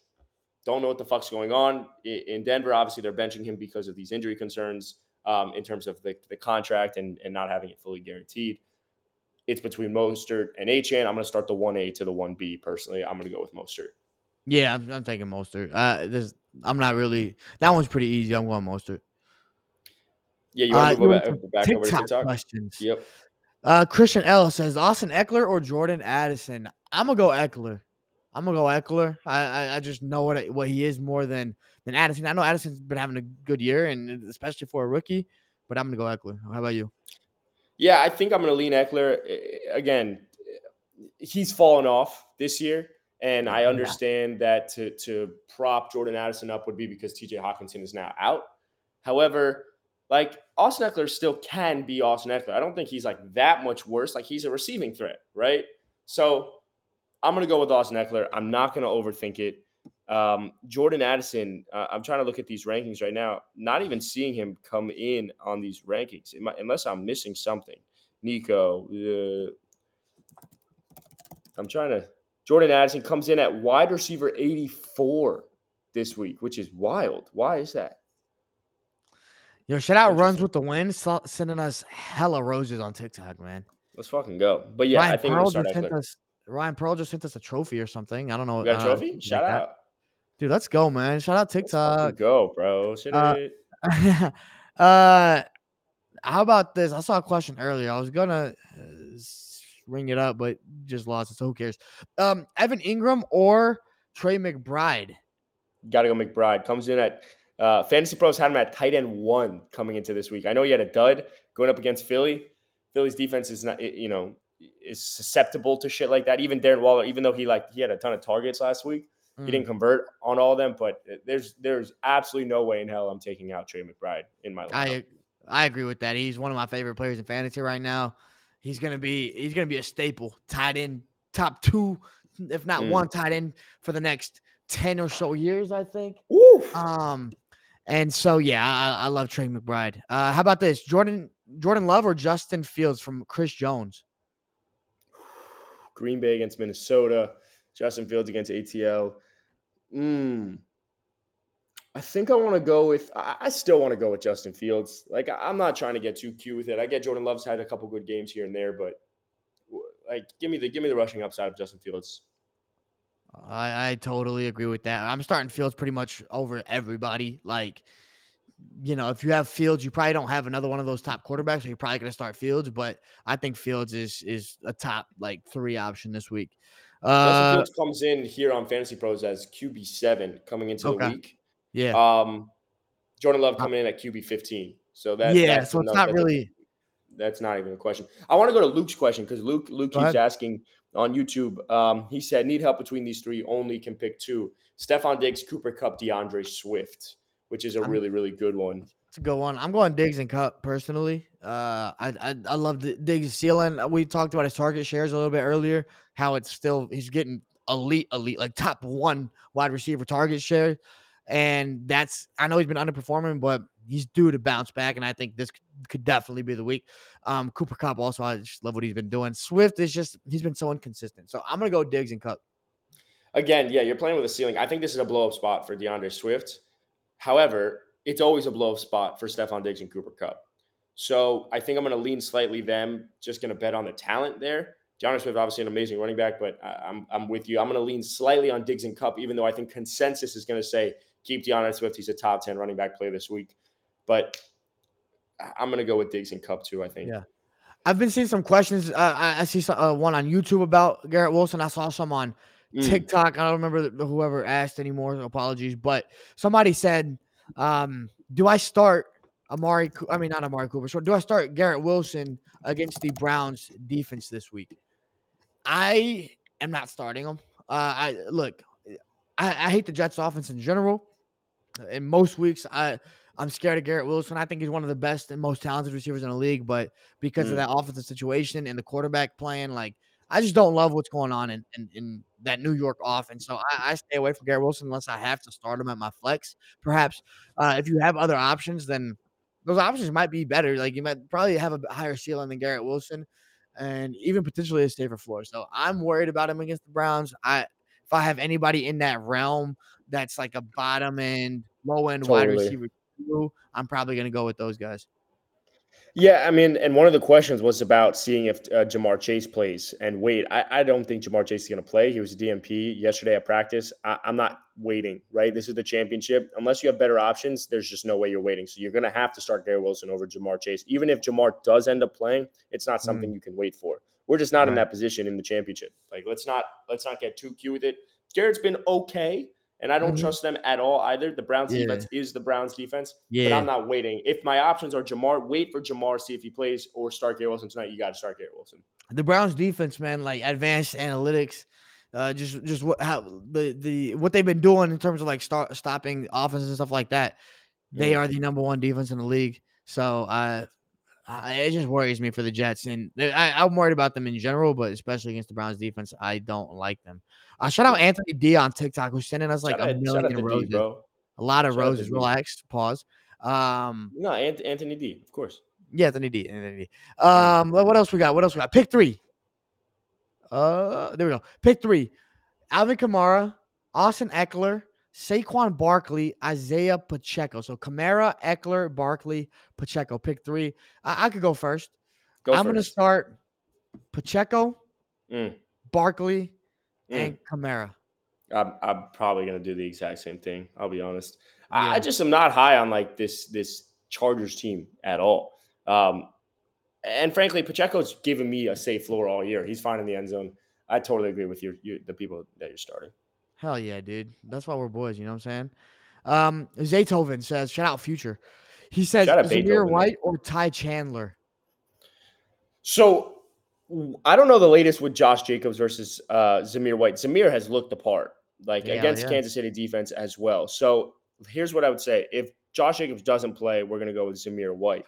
Don't know what the fuck's going on in Denver. Obviously, they're benching him because of these injury concerns um, in terms of the, the contract and, and not having it fully guaranteed. It's between Mostert and Achane. I'm going to start the 1A to the 1B personally. I'm going to go with Mostert. Yeah, I'm, I'm taking Mostert. Uh, there's, I'm not really. That one's pretty easy. I'm going Mostert. Yeah, you want Uh, to move want back, some back over to TikTok? questions. Yep. Uh, Christian L says Austin Ekeler or Jordan Addison. I'm gonna go Ekeler. I'm gonna go Ekeler. I I, I just know what I- what he is more than than Addison. I know Addison's been having a good year and especially for a rookie, but I'm gonna go Ekeler. How about you? Yeah, I think I'm going to lean Ekeler eh, eh, again. Eh, he's fallen off this year, and I understand yeah. that to to prop Jordan Addison up would be because T.J. Hockenson is now out. However, like Austin Ekeler still can be Austin Ekeler. I don't think he's like that much worse. Like he's a receiving threat, right? So I'm going to go with Austin Ekeler. I'm not going to overthink it. Um, Jordan Addison, uh, I'm trying to look at these rankings right now. Not even seeing him come in on these rankings, might, unless I'm missing something. Nico, uh, I'm trying to. Jordan Addison comes in at wide receiver 84 this week, which is wild. Why is that? Yo, shout out runs with the wind, sending us hella roses on TikTok, man. Let's fucking go. But yeah, Ryan I think Pearl just sent us, Ryan Pearl just sent us a trophy or something. I don't know. We got a uh, trophy? Shout like out. Dude, let's go, man. Shout out TikTok. go, bro. Uh, uh, how about this? I saw a question earlier. I was gonna uh, ring it up, but just lost it. So who cares? Um, Evan Engram or Trey McBride? Got to go McBride. Comes in at uh, Fantasy Pros had him at tight end one coming into this week. I know he had a dud going up against Philly. Philly's defense is not, you know, is susceptible to shit like that. Even Darren Waller, even though he like he had a ton of targets last week, mm. he didn't mm. convert on all of them. But there's there's absolutely no way in hell I'm taking out Trey McBride in my lineup. I I agree with that. He's one of my favorite players in fantasy right now. He's gonna be he's gonna be a staple, tight end, top two, if not mm. one tight end for the next ten or so years. I think. Oof. Um, and so yeah, I, I love Trey McBride. Uh, how about this, Jordan Jordan Love or Justin Fields from Chris Jones? Green Bay against Minnesota, Justin Fields against ATL. Mm. I think I want to go with. I still want to go with Justin Fields. Like I'm not trying to get too cute with it. I get Jordan Love's had a couple good games here and there, but like give me the give me the rushing upside of Justin Fields. I, I totally agree with that. I'm starting Fields pretty much over everybody. Like, you know, if you have Fields, you probably don't have another one of those top quarterbacks, so you're probably going to start Fields. But I think Fields is is a top like three option this week. Uh, Fields comes in here on Fantasy Pros as QB seven coming into okay. the week. Yeah. Um, Jordan Love uh coming in at QB fifteen. So that yeah. So it's not really. That's not even a question. I want to go to Luke's question because Luke Luke go keeps ahead. asking on YouTube. Um, he said, "Need help between these three. Only can pick two: Stefon Diggs, Cooper Kupp, D'Andre Swift." Which is a really, really good one. It's a good one. I'm going Diggs and Kupp personally. Uh, I I, I love the Diggs ceiling. We talked about his target shares a little bit earlier. How it's still he's getting elite, elite, like top one wide receiver target share, and that's I know he's been underperforming, but he's due to bounce back, and I think this could definitely be the week. Um, Cooper Kupp also, I just love what he's been doing. Swift is just he's been so inconsistent. So I'm gonna go Diggs and Kupp. Again, yeah, you're playing with a ceiling. I think this is a blow up spot for D'Andre Swift. However, it's always a blow up spot for Stefon Diggs and Cooper Kupp. So I think I'm going to lean slightly them. Just going to bet on the talent there. D'Andre Swift, obviously an amazing running back, but I'm I'm with you. I'm going to lean slightly on Diggs and Kupp, even though I think consensus is going to say keep D'Andre Swift. He's a top ten running back play this week. But I'm going to go with Diggs and Kupp too. I think. Yeah, I've been seeing some questions. Uh, I, I, see some, uh, one on YouTube about Garrett Wilson. I saw some on mm. TikTok. I don't remember whoever asked anymore. Apologies, but somebody said, um, "Do I start Amari? I mean, not Amari Cooper. So do I start Garrett Wilson against the Browns defense this week?" I am not starting him. Uh, I look. I, I hate the Jets offense in general. In most weeks, I I'm scared of Garrett Wilson. I think he's one of the best and most talented receivers in the league, but because mm. of that offensive situation and the quarterback playing, like I just don't love what's going on in, in, in that New York offense. So I, I, stay away from Garrett Wilson unless I have to start him at my flex. Perhaps uh, if you have other options, then those options might be better. Like you might probably have a higher ceiling than Garrett Wilson, and even potentially a safer floor. So I'm worried about him against the Browns. I if I have anybody in that realm that's like a bottom end, low end totally. wide receiver I'm probably going to go with those guys. Yeah, I mean, and one of the questions was about seeing if uh, Ja'Marr Chase plays. And wait, I, I don't think Ja'Marr Chase is going to play. He was a DNP yesterday at practice. I, am not waiting, right? This is the championship. Unless you have better options, there's just no way you're waiting. So you're going to have to start Garrett Wilson over Ja'Marr Chase. Even if Ja'Marr does end up playing, it's not something mm. you can wait for. We're just not right. in that position in the championship. Like, let's not let's not get too cute with it. Garrett's been okay and I don't Mhm. trust them at all either. The Browns Yeah. defense is the Browns defense, but Yeah. I'm not waiting. If my options are Ja'Marr, wait for Ja'Marr, see if he plays, or start Garrett Wilson tonight. You got to start Garrett Wilson. the Browns defense, man, like advanced analytics, uh, just just what how the the what they've been doing in terms of like start stopping offenses and stuff like that. They Mhm. are the number one defense in the league. So uh, I, it just worries me for the Jets, and I, I'm worried about them in general, but especially against the Browns defense, I don't like them. Uh, shout out Anthony D on TikTok who's sending us like shout a out, million out to D, roses, bro. a lot of Shout roses. Relax, pause. Um, No, Ant- Anthony D, of course. yeah, Anthony D. Anthony D. Um, what else we got? What else we got? Pick three. Uh, there we go. Pick three. Alvin Kamara, Austin Ekeler, Saquon Barkley, Isaiah Pacheco. So Kamara, Ekeler, Barkley, Pacheco. Pick three. I, I could go first. Go I'm gonna start Pacheco, Mm, Barkley. And Kamara. I'm, I'm probably gonna do the exact same thing. I'll be honest. I, I just am not high on like this this Chargers team at all. Um, and frankly, Pacheco's given me a safe floor all year. He's fine in the end zone. I totally agree with your, your the people that you're starting. Hell yeah, dude. That's why we're boys. You know what I'm saying? Um, Zaytoven says, shout out Future. He says, Zamir. White or Ty Chandler. So I don't know the latest with Josh Jacobs versus uh, Zamir White. Zamir has looked the part, like Yeah, against yeah. Kansas City defense as well. So here's what I would say: if Josh Jacobs doesn't play, we're going to go with Zamir White.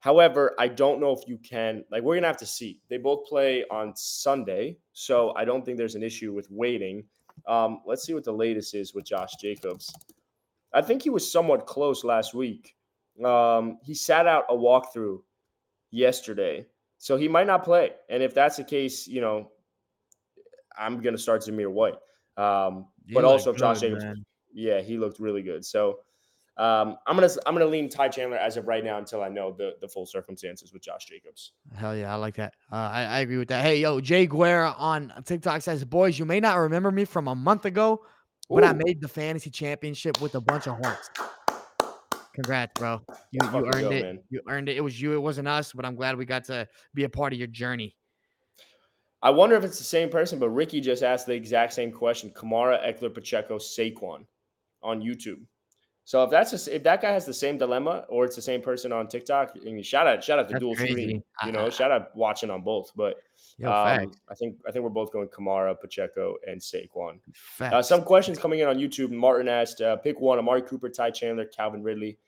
However, I don't know if you can. Like, we're going to have to see. They both play on Sunday, so I don't think there's an issue with waiting. Um, let's see what the latest is with Josh Jacobs. I think he was somewhat close last week. Um, he sat out a walkthrough yesterday, so he might not play. And if that's the case, you know, I'm going to start Zamir White. Um, but also if Josh Jacobs, man. yeah, he looked really good. So um, I'm gonna I'm gonna lean Ty Chandler as of right now until I know the the full circumstances with Josh Jacobs. Hell yeah, I like that. Uh, I, I agree with that. Hey, yo, Jay Guerra on TikTok says, "Boys, you may not remember me from a month ago, but I made the fantasy championship with a bunch of horns. Congrats, bro. You, you earned go, it. man. You earned it. It was you. It wasn't us. But I'm glad we got to be a part of your journey. I wonder if it's the same person, but Ricky just asked the exact same question: Kamara, Ekeler, Pacheco, Saquon on YouTube. So if that's just, if that guy has the same dilemma, or it's the same person on TikTok, I mean, shout out, shout out to That's dual crazy. screen. You know, shout out watching on both. But Yo, um, facts. I think I think we're both going Kamara, Pacheco, and Saquon. Uh, some questions coming in on YouTube. Martin asked, uh, pick one: Amari Cooper, Ty Chandler, Calvin Ridley.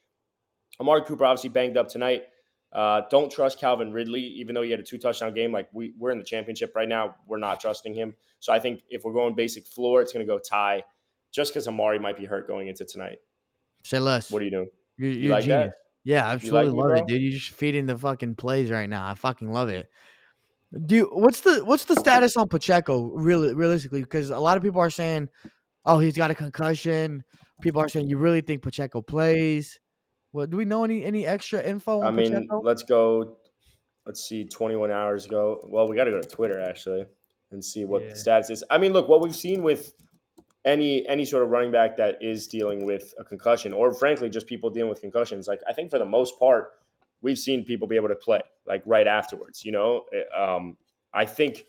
Amari Cooper obviously banged up tonight. Uh, don't trust Calvin Ridley, even though he had a two touchdown game. Like we we're in the championship right now, we're not trusting him. So I think if we're going basic floor, it's going to go Ty, just because Amari might be hurt going into tonight. Say less. What are you doing? You're, You like genius. that? Yeah, I absolutely me, love bro? it, dude. You're just feeding the fucking plays right now. I fucking love it. Do you, what's the what's the status on Pacheco really realistically? Because a lot of people are saying, oh, he's got a concussion. People are saying you really think Pacheco plays. Well, do we know any any extra info on I mean, Pacheco? let's go. Let's see, 21 hours ago. Well, we got to go to Twitter actually and see what Yeah. the status is. I mean, look, what we've seen with any any sort of running back that is dealing with a concussion, or frankly, just people dealing with concussions. Like I think for the most part, we've seen people be able to play like right afterwards. You know, Eh, um, I think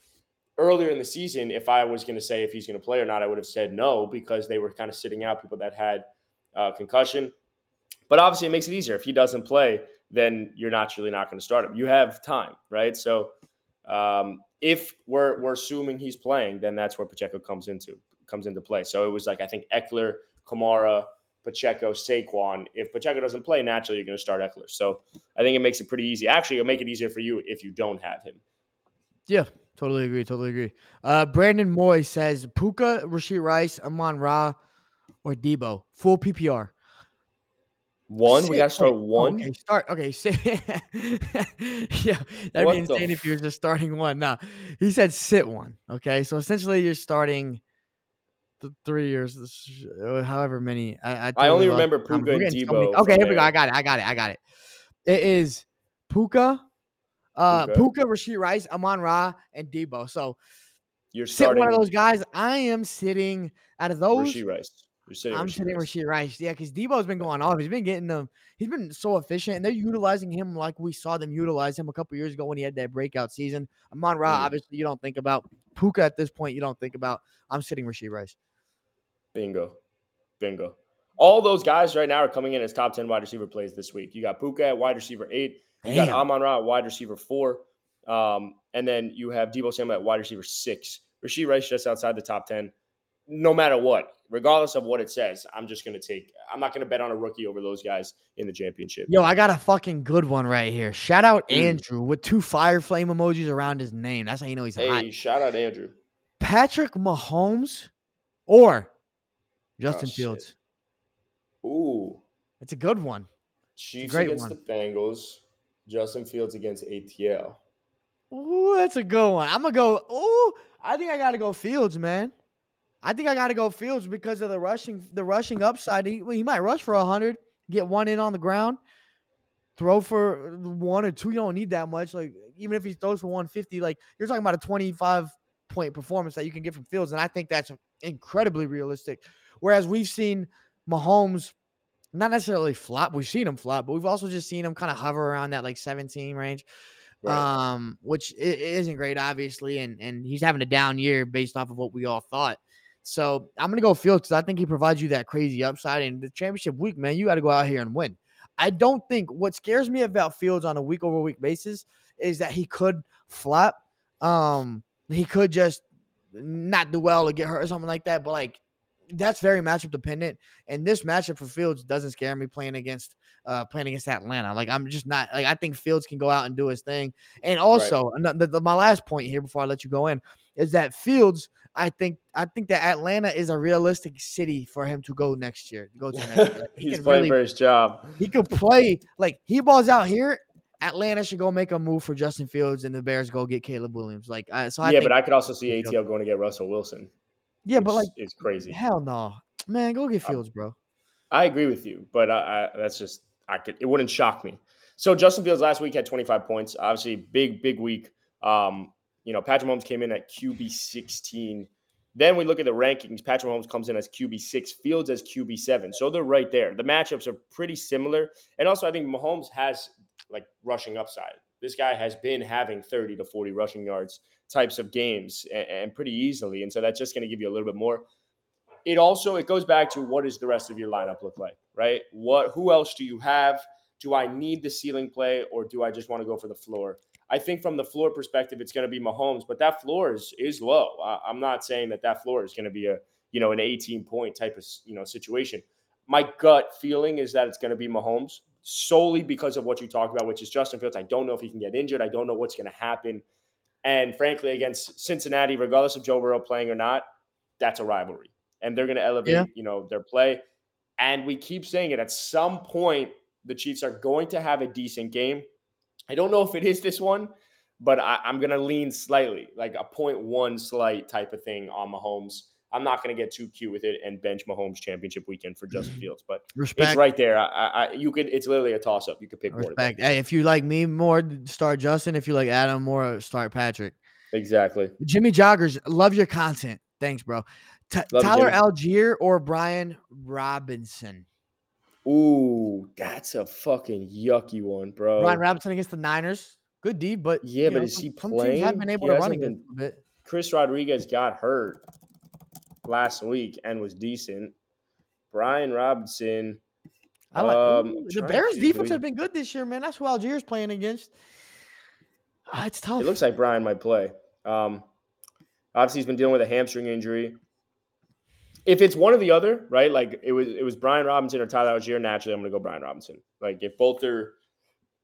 earlier in the season, if I was going to say if he's going to play or not, I would have said no because they were kind of sitting out people that had uh, concussion. But obviously, it makes it easier. If he doesn't play, then you're naturally not going to start him. You have time, right? So um, if we're we're assuming he's playing, then that's where Pacheco comes into comes into play. So it was like I think Ekeler, Kamara, Pacheco, Saquon. If Pacheco doesn't play, naturally you're going to start Ekeler. So I think it makes it pretty easy. Actually, it'll make it easier for you if you don't have him. Yeah, totally agree. Totally agree. Uh, Brandon Moy says Puka, Rashee Rice, Amon Ra, or Deebo. Full PPR. One, we got to start one. Okay, start. Okay, sit. yeah, that'd What be insane if you're just starting one. No, he said sit one. Okay, so essentially you're starting the three years, this- uh, however many. I, I, I only remember. Puka We're and getting so Deebo Okay, here we go. I got it. I got it. I got it. It is Puka, uh, Puka. Puka, Rashee Rice, Amon Ra, and Deebo. So You're sit starting one of those guys. I am sitting out of those. Rashee Rice. You're sitting I'm Rashee sitting Rice. Rashee Rice. Yeah, because Deebo's been going off. He's been getting them. He's been so efficient, and they're utilizing him like we saw them utilize him a couple years ago when he had that breakout season. Amon Ra, Mhm. obviously, you don't think about Puka at this point. You don't think about. I'm sitting Rashee Rice. Bingo. Bingo. All those guys right now are coming in as top 10 wide receiver plays this week. You got Puka at wide receiver eight. You got. Amon Ra at wide receiver four. Um, and then you have Deebo Samuel at wide receiver six. Rashee Rice just outside the top 10. No matter what, regardless of what it says, I'm just going to take, I'm not going to bet on a rookie over those guys in the championship. Yo, I got a fucking good one right here. Shout out Mm. Andrew with two fire flame emojis around his name. That's how you know he's hot. Hey, shout out Andrew. Patrick Mahomes or Oh, Justin Oh, shit. Fields. Ooh. It's a good one. Chiefs great against one. the Bengals. Justin Fields against ATL. Ooh, that's a good one. I'm gonna go. Ooh, I think I gotta go Fields, man. I think I gotta go Fields because of the rushing, the rushing upside. He, he might rush for hundred, get one in on the ground, throw for one or two. You don't need that much. Like even if he throws for 150, like you're talking about a 25 point performance that you can get from Fields, and I think that's incredibly realistic. Whereas we've seen Mahomes not necessarily flop. We've seen him flop, but we've also just seen him kind of hover around that like 17 range Right. um, which isn't great, obviously, and and he's having a down year based off of what we all thought. So I'm gonna go Fields because I think he provides you that crazy upside. And the championship week, man, you got to go out here and win. I don't think what scares me about Fields on a week over week basis is that he could flop. Um, he could just not do well or get hurt or something like that. But like that's very matchup dependent. And this matchup for Fields doesn't scare me playing against uh playing against Atlanta. Like I'm just not like I think Fields can go out and do his thing. And also ano- the, the- my last point here before I let you go in is that Fields. I think I think that Atlanta is a realistic city for him to go next year. to Go to next year. He He's playing really- for his job. he could play like he balls out here. Atlanta should go make a move for Justin Fields, and the Bears go get Caleb Williams. Like, I, so I yeah, but I could also see ATL going to get Russell Wilson. Yeah, but like, is crazy. hell no, man, go get Fields, bro. I agree with you, but I, I, that's just I could it wouldn't shock me. So Justin Fields last week had 25 points. Obviously, big big week. Um, you know, Patrick Mahomes came in at QB 16. Then we look at the rankings. Patrick Mahomes comes in as QB six, Fields as QB seven. So they're right there. The matchups are pretty similar, and also I think Mahomes has like rushing upside. This guy has been having 30 to 40 rushing yards types of games and, and pretty easily, and so that's just going to give you a little bit more it also it goes back to what does the rest of your lineup look like, right? What who else do you have? Do I need the ceiling play or do I just want to go for the floor? I think from the floor perspective, it's going to be Mahomes, but that floor is is low. I, I'm not saying that that floor is going to be a you know an 18 point type of you know situation. My gut feeling is that it's going to be Mahomes solely because of what you talked about, which is Justin Fields. I don't know if he can get injured. I don't know what's going to happen. And frankly, against Cincinnati, regardless of Joe Burrow playing or not, that's a rivalry and they're going to elevate, Yeah. you know, their play. And we keep saying it. At some point, the Chiefs are going to have a decent game. I don't know if it is this one, but I, I'm going to lean slightly, like a point one slight type of thing on Mahomes. I'm not going to get too cute with it and bench Mahomes championship weekend for Justin mm-hmm. Fields, but Respect. it's right there. I, I, you could. It's literally a toss up. You could pick. Respect. Hey, if you like me more, start Justin. If you like Adam more, start Patrick. Exactly. Jimmy Joggers, love your content. Thanks, bro. T- Love you, Tyler Allgeier or Brian Robinson? Ooh, that's a fucking yucky one, bro. Brian Robinson against the Niners. Good D, but Yeah, but know, is he some, some teams have been able He to run against him a bit. Chris Rodriguez got hurt last week and was decent. Brian Robinson. I like Um, the Bears defense has been good this year, man. That's who Allgeier's playing against. Ah, it's tough. It looks like Brian might play. Um, obviously, he's been dealing with a hamstring injury. If it's one or the other, right? Like it was, it was Brian Robinson or Tyler Allgeier. Naturally, I'm going to go Brian Robinson. Like if both are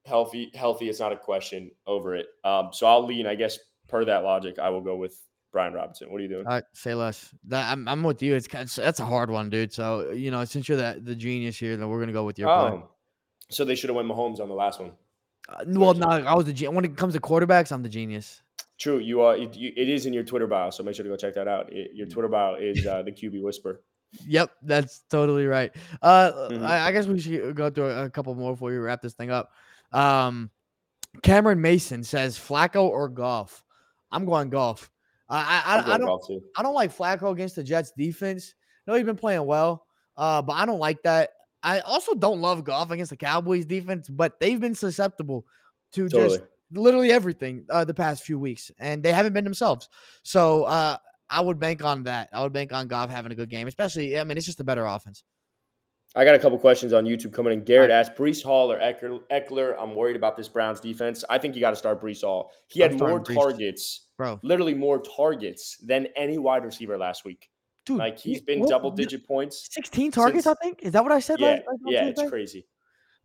healthy, healthy, it's not a question over it. Um, so I'll lean, I guess, per that logic, I will go with Brian Robinson. What are you doing? Right, say less. That, I'm, I'm with you. It's, of- that's a hard one, dude. So you know, since you're the, the genius here, then we're gonna go with your play. Oh, so they should have went Mahomes on the last one. Uh, well, no, I was the gen- when it comes to quarterbacks, I'm the genius. True, you are. It, you, it is in your Twitter bio, so make sure to go check that out. It, your Twitter bio is uh, the QB Whisper. Yep, that's totally right. Uh, Mhm. I, I guess we should go through a, a couple more before we wrap this thing up. Um, Cameron Mason says Flacco or Goff. I'm going Goff. I I, I, don't. I don't like Flacco against the Jets defense. No, he's been playing well, uh, but I don't like that. I also don't love Goff against the Cowboys defense, but they've been susceptible to Totally. just literally everything uh, the past few weeks, and they haven't been themselves. So uh, I would bank on that. I would bank on Goff having a good game, especially. I mean, it's just a better offense. I got a couple questions on YouTube coming in. Garrett asked Breece Hall or Ekeler. Ekeler. I'm worried about this Browns defense. I think you got to start Breece Hall. He had more Breece. targets, Bro, literally more targets than any wide receiver last week. dude, Like he's been what- double digit points. 16 targets, since- I think. Is that what I said? Yeah, last, last yeah, Tuesday? it's crazy.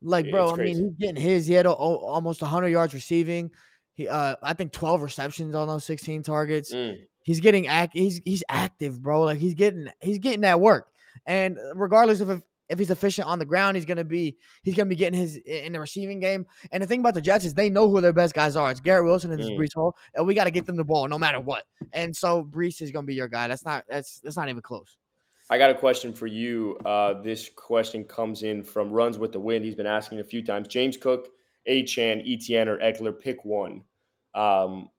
Like, bro, it's I mean, he's getting his. He had a, o- almost 100 yards receiving. He, uh, I think 12 receptions on those 16 targets. Mm. He's getting act. He's he's active, bro. Like he's getting he's getting that work. And regardless of if, if he's efficient on the ground, he's gonna be he's gonna be getting his in the receiving game. And the thing about the Jets is they know who their best guys are. It's Garrett Wilson and Mm. Breece Hall, and we got to get them the ball no matter what. And so Breece is gonna be your guy. That's not that's that's not even close. I got a question for you. Uh, this question comes in from Runs with the Wind. He's been asking a few times. James Cook, A Chan, Etienne, or Ekeler, pick one. Um,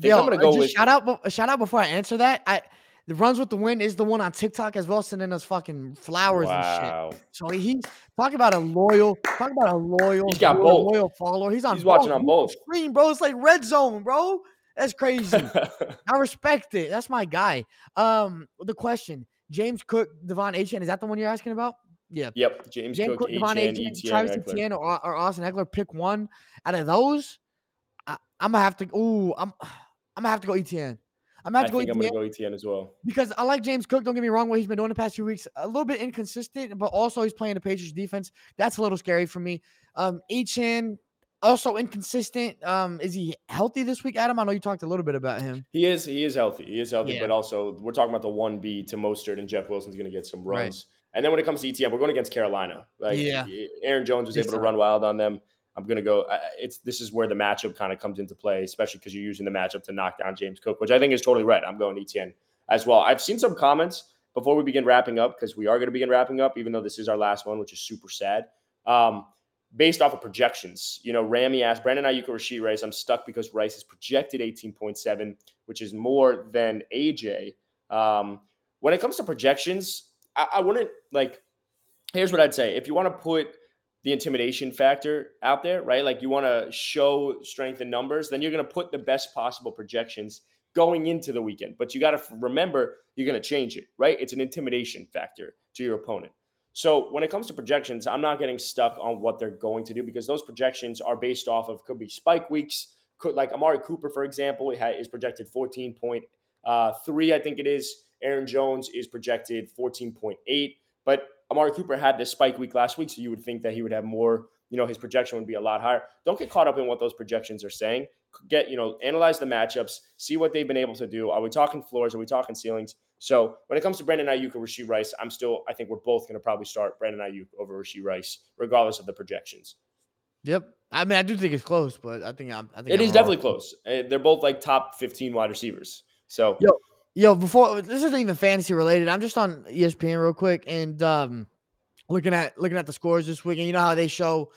Think I'm gonna go just with- shout out, shout out before I answer that. I the runs with the wind is the one on TikTok as well, sending us fucking flowers and shit. So he's talk about a loyal, talk about a loyal, He's got loyal, both. loyal follower. He's on He's watching on Look at the both. screen, bro. It's like red zone, bro. That's crazy. I respect it. That's my guy. Um, the question: James Cook, De'Von Achane, is that the one you're asking about? Yeah. yep. James, James Cook, Cook, Devon Chan, Achane, Travis. Etienne, or, or Austin Ekeler. Pick one out of those. I, I'm gonna have to. Ooh, I'm. I'm gonna have to go Etienne. I'm gonna I have to go think I'm going to go Etienne as well. because I like James Cook. Don't get me wrong. What he's been doing the past few weeks, a little bit inconsistent, but also he's playing the Patriots defense. That's a little scary for me. Um, Achane also inconsistent. Um, is he healthy this week, Adam? I know you talked a little bit about him. He is he is healthy. He is healthy, Yeah. but also we're talking about the one B to Mostert and Jeff Wilson's going to get some Right. runs. And then when it comes to Etienne, we're going against Carolina. Like Yeah. Aaron Jones was Big able to time. run wild on them. I'm going to go. It's this is where the matchup kind of comes into play, especially because you're using the matchup to knock down James Cook, which I think is totally right. I'm going Etienne as well. I've seen some comments before we begin wrapping up because we are going to begin wrapping up, even though this is our last one, which is super sad. Um, based off of projections, you know, Rami asked Brandon Aiyuk or Rashee Rice. I'm stuck because Rice is projected 18.7, which is more than AJ. Um, when it comes to projections, I, I wouldn't like. Here's what I'd say: if you want to put the intimidation factor out there, right? Like you want to show strength in numbers, then you're going to put the best possible projections going into the weekend. But you got to remember you're going to change it, right? It's an intimidation factor to your opponent. So when it comes to projections, I'm not getting stuck on what they're going to do because those projections are based off of could be spike weeks, could like Amari Cooper, for example, is projected 14.3, uh, I think it is. Aaron Jones is projected 14.8, but Amari Cooper had this spike week last week, so you would think that he would have more. You know, his projection would be a lot higher. Don't get caught up in what those projections are saying. Get you know, analyze the matchups, see what they've been able to do. Are we talking floors? Are we talking ceilings? So when it comes to Brandon Aiyuk or Rashee Rice, I'm still. I think we're both going to probably start Brandon Aiyuk over Rashee Rice, regardless of the projections. Yep. I mean, I do think it's close, but I think I'm. I think It I'm is wrong. definitely close. Uh, They're both like top 15 wide receivers. So Yo, Yo, before this isn't even fantasy related. I'm just on ESPN real quick and um looking at looking at the scores this week. And you know how they show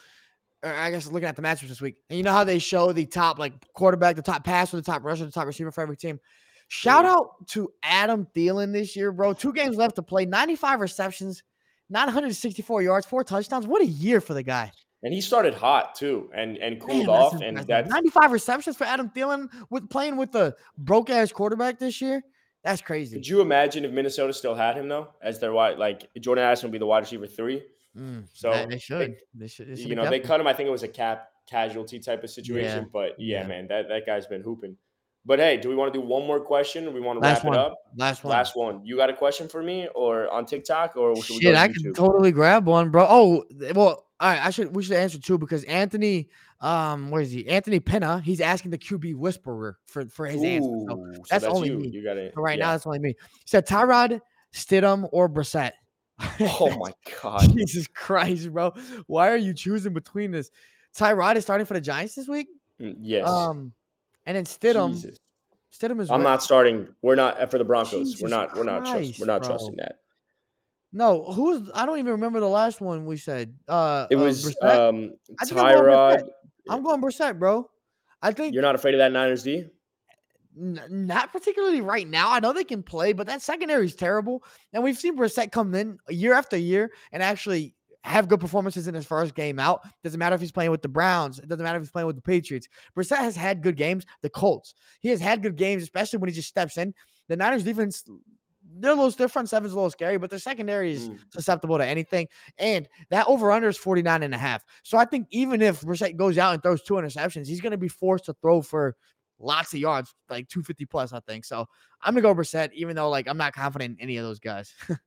or I guess looking at the matchups this week. And you know how they show the top like quarterback, the top passer, the top rusher, the top receiver for every team. Shout out to Adam Thielen this year, bro. Two games left to play, 95 receptions, 964 yards, four touchdowns. What a year for the guy. and he started hot too, and and cooled off, and that's 95 receptions for Adam Thielen with playing with the broke ass quarterback this year. That's crazy. Could you imagine if Minnesota still had him though, as their wide like Jordan Addison would be the wide receiver three? Mm, So, they- they they- should. They should. You know, they cut him. I think it was a cap casualty type of situation. But yeah, yeah. man, that, that guy's been hooping. But hey, do we want to do one more question or we want to Last wrap one. it up? Last one. Last one. You got a question for me or on TikTok or should Shit, I YouTube? can totally grab one, bro. Oh, well, all right. I should. We should answer too because Anthony, um, where is he? Anthony Pena. He's asking the QB whisperer for for his answer. So Ooh, so that's only you. me. You got it. right now, that's only me. He said Tyrod, Stidham, or Brissett. Oh my god. Jesus Christ, bro! Why are you choosing between this? Tyrod is starting for the Giants this week. Mm, Yes. Um, and then Stidham. Jesus. Stidham is. I'm where- not starting. We're not uh, for the Broncos. we're not. We're not. Trust, we're not bro. trusting that. No, who's? I don't even remember the last one we said. Uh, It uh, was Brissett? um I think I'm going Tyrod. I'm going Brissett, bro. I think You're not afraid of that Niners D? N- not particularly right now. I know they can play, but that secondary is terrible. And we've seen Brissett come in year after year and actually have good performances in his first game out. Doesn't matter if he's playing with the Browns. It doesn't matter if he's playing with the Patriots. Brissett has had good games. The Colts. He has had good games, especially when he just steps in. The Niners defense, they're a little their front seven's a little scary, but their secondary is Mm. susceptible to anything. And that over under is 49 and a half. So I think even if Brissett goes out and throws two interceptions, he's going to be forced to throw for lots of yards, like 250 plus, I think. So I'm going to go Brissett, even though like I'm not confident in any of those guys.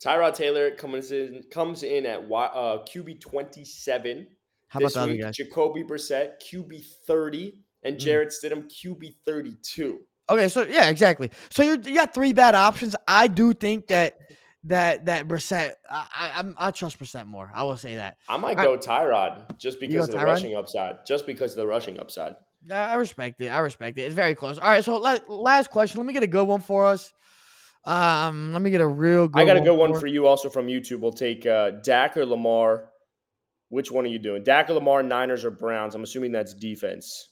Tyrod Taylor comes in comes in at uh, QB twenty seven. How about this week, guys? Jacoby Brissett QB thirty and Mm. Stidham QB thirty two. Okay, so yeah, exactly. So you you got three bad options. I do think that that that Brissett, I, I I'm I trust Brissett more. I will say that. I might go Tyrod just because of the Tyrod? rushing upside. Just because of the rushing upside. I respect it. I respect it. It's very close. All right, so la- last question. Let me get a good one for us. Um, let me get a real good. I got a good one for for you also from YouTube. We'll take uh, Dak or Lamar. Which one are you doing? Dak or Lamar, Niners or Browns? I'm assuming that's defense.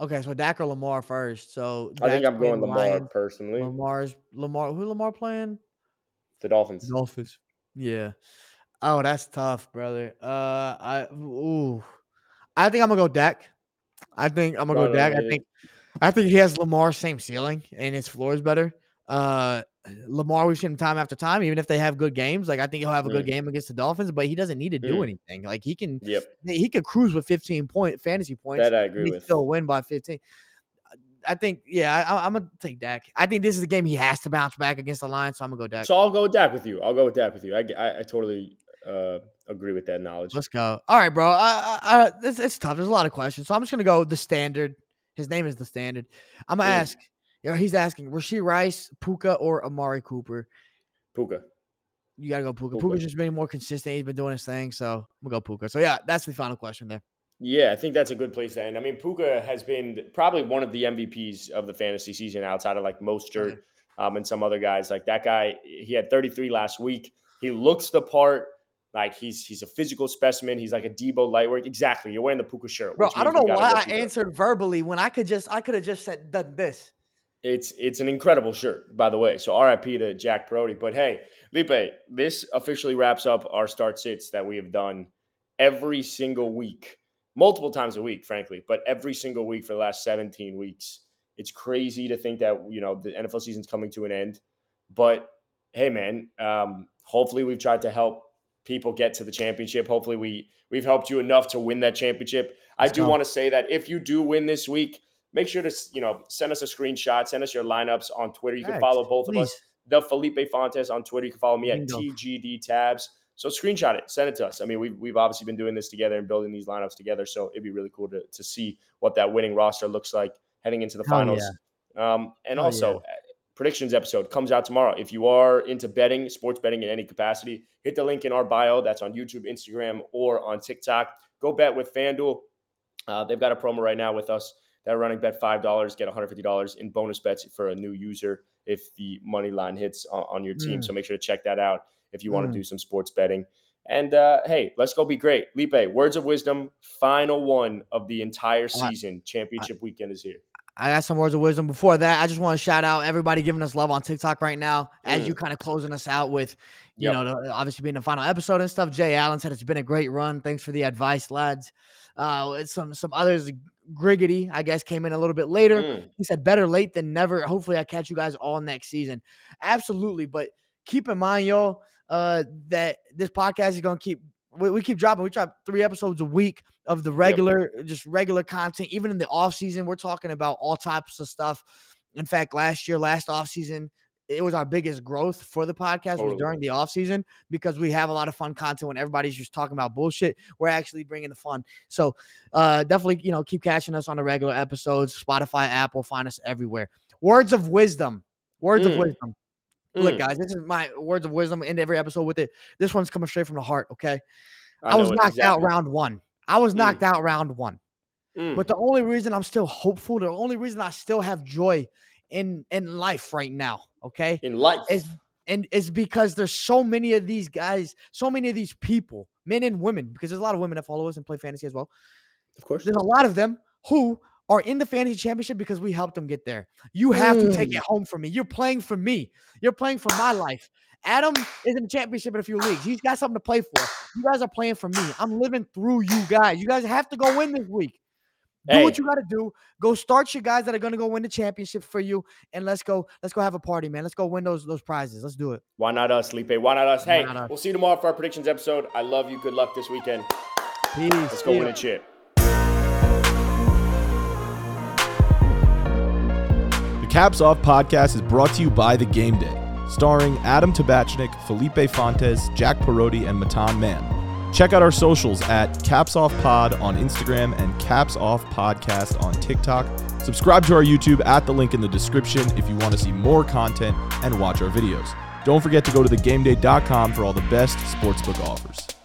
Okay, so Dak or Lamar first. So I think I'm going Lamar Lions. personally. Lamar's Lamar. Who Lamar playing? The Dolphins. Dolphins. Yeah. Oh, that's tough, brother. Uh, I ooh, I think I'm gonna go Dak. I think I'm gonna No, go no, Dak. no, I think, I think he has Lamar's same ceiling, and his floor is better. Uh, Lamar, we've seen him time after time. Even if they have good games, like I think he'll have a good Mm. game against the Dolphins, but he doesn't need to do Mm. anything. Like he can, Yep, he could cruise with 15 point fantasy points. that I agree with. still win by 15. I think, yeah, I, I'm gonna take Dak. I think this is a game he has to bounce back against the Lions, so I'm gonna go Dak. So I'll go with Dak with you. I'll go with Dak with you. I, I- I totally uh, agree with that knowledge. Let's go. All right, bro. I, I, it's, it's tough. There's a lot of questions, so I'm just gonna go the standard. His name is the standard. I'm gonna Mm. ask. Know, he's asking Rashee Rice, Puka, or Amari Cooper. Puka. You gotta go Puka. Puka. Puka's just been more consistent. He's been doing his thing, so we'll go Puka. So yeah, that's the final question there. Yeah, I think that's a good place to end. I mean, Puka has been probably one of the MVPs of the fantasy season outside of like Mostert um, and some other guys. Like that guy, he had 33 last week. He looks the part. Like he's he's a physical specimen. He's like a Deebo Lightwork. Exactly. You're wearing the Puka shirt. Bro, I don't know why I answered verbally when I could just I could have just said done this. It's it's an incredible shirt, by the way. So RIP to Jack Brody. But hey, Lipe, this officially wraps up our start sits that we have done every single week, multiple times a week, frankly, but every single week for the last 17 weeks. It's crazy to think that you know the NFL season's coming to an end. But hey, man, um, hopefully we've tried to help people get to the championship. Hopefully we we've helped you enough to win that championship. I Let's do go. want to say that if you do win this week, make sure to you know send us a screenshot, send us your lineups on Twitter. You can Thanks, follow both of us. The Felipe Fontes on Twitter. You can follow me at Bingo. TGD Tabs. So screenshot it, send it to us. I mean, we've, we've obviously been doing this together and building these lineups together. So it'd be really cool to, to see what that winning roster looks like heading into the finals. Um, and Hell also, yeah. uh, predictions episode comes out tomorrow. If you are into betting, sports betting in any capacity, hit the link in our bio. That's on YouTube, Instagram, or on TikTok. Go bet with FanDuel. Uh, they've got a promo right now with us. They're running bet five dollars, get one hundred fifty dollars in bonus bets for a new user if the money line hits on, on your team. Mm. So make sure to check that out if you want Mm. to do some sports betting. And uh, hey, let's go be great. Lipe, words of wisdom, final one of the entire season. Championship weekend is here. I got some words of wisdom. Before that, I just want to shout out everybody giving us love on TikTok right now. As you Mm. kind of closing us out with, you Yep. know, the, obviously being the final episode and stuff. Jay Allen said it's been a great run. Thanks for the advice, lads. Uh, some some others, Griggity, I guess, came in a little bit later. Mm. He said better late than never. Hopefully, I catch you guys all next season. Absolutely, but keep in mind, y'all, uh, that this podcast is gonna keep. We, we keep dropping. We drop three episodes a week of the regular, just regular content. Even in the off season, we're talking about all types of stuff. In fact, last year, last off season, it was our biggest growth for the podcast Totally. was during the off season because we have a lot of fun content when everybody's just talking about bullshit. We're actually bringing the fun. So uh, definitely, you know, keep catching us on the regular episodes. Spotify, Apple, find us everywhere. Words of wisdom. Words of Mm. wisdom. Look, Mm. guys, this is my words of wisdom. End every episode with it. This one's coming straight from the heart. Okay, I, know was knocked out round one. I was Mm. knocked out round one. Mm. But the only reason I'm still hopeful, the only reason I still have joy in in life right now, okay, in life. is and it's because there's so many of these guys, so many of these people, men and women, because there's a lot of women that follow us and play fantasy as well. of course. There's a lot of them who are in the fantasy championship because we helped them get there. You have to take it Mm. home for me. You're playing for me. You're playing for my life. Adam is in the championship in a few leagues. He's got something to play for. You guys are playing for me. I'm living through you guys. You guys have to go win this week. Do Hey. what you got to do. Go start your guys that are going to go win the championship for you, and let's go. Let's go have a party, man. Let's go win those those prizes. Let's do it. Why not us, Lipe? Why not us? Hey, not us? we'll see you tomorrow for our predictions episode. I love you. Good luck this weekend. Peace. Let's go See win a chip. The Caps Off podcast is brought to you by The Game Day, starring Adam Tabachnik, Felipe Fontes, Jack Perotti, and Matan Mann. Check out our socials at Caps Off Pod on Instagram and Caps Off Podcast on TikTok. Subscribe to our YouTube at the link in the description if you want to see more content and watch our videos. Don't forget to go to thegameday.com for all the best sportsbook offers.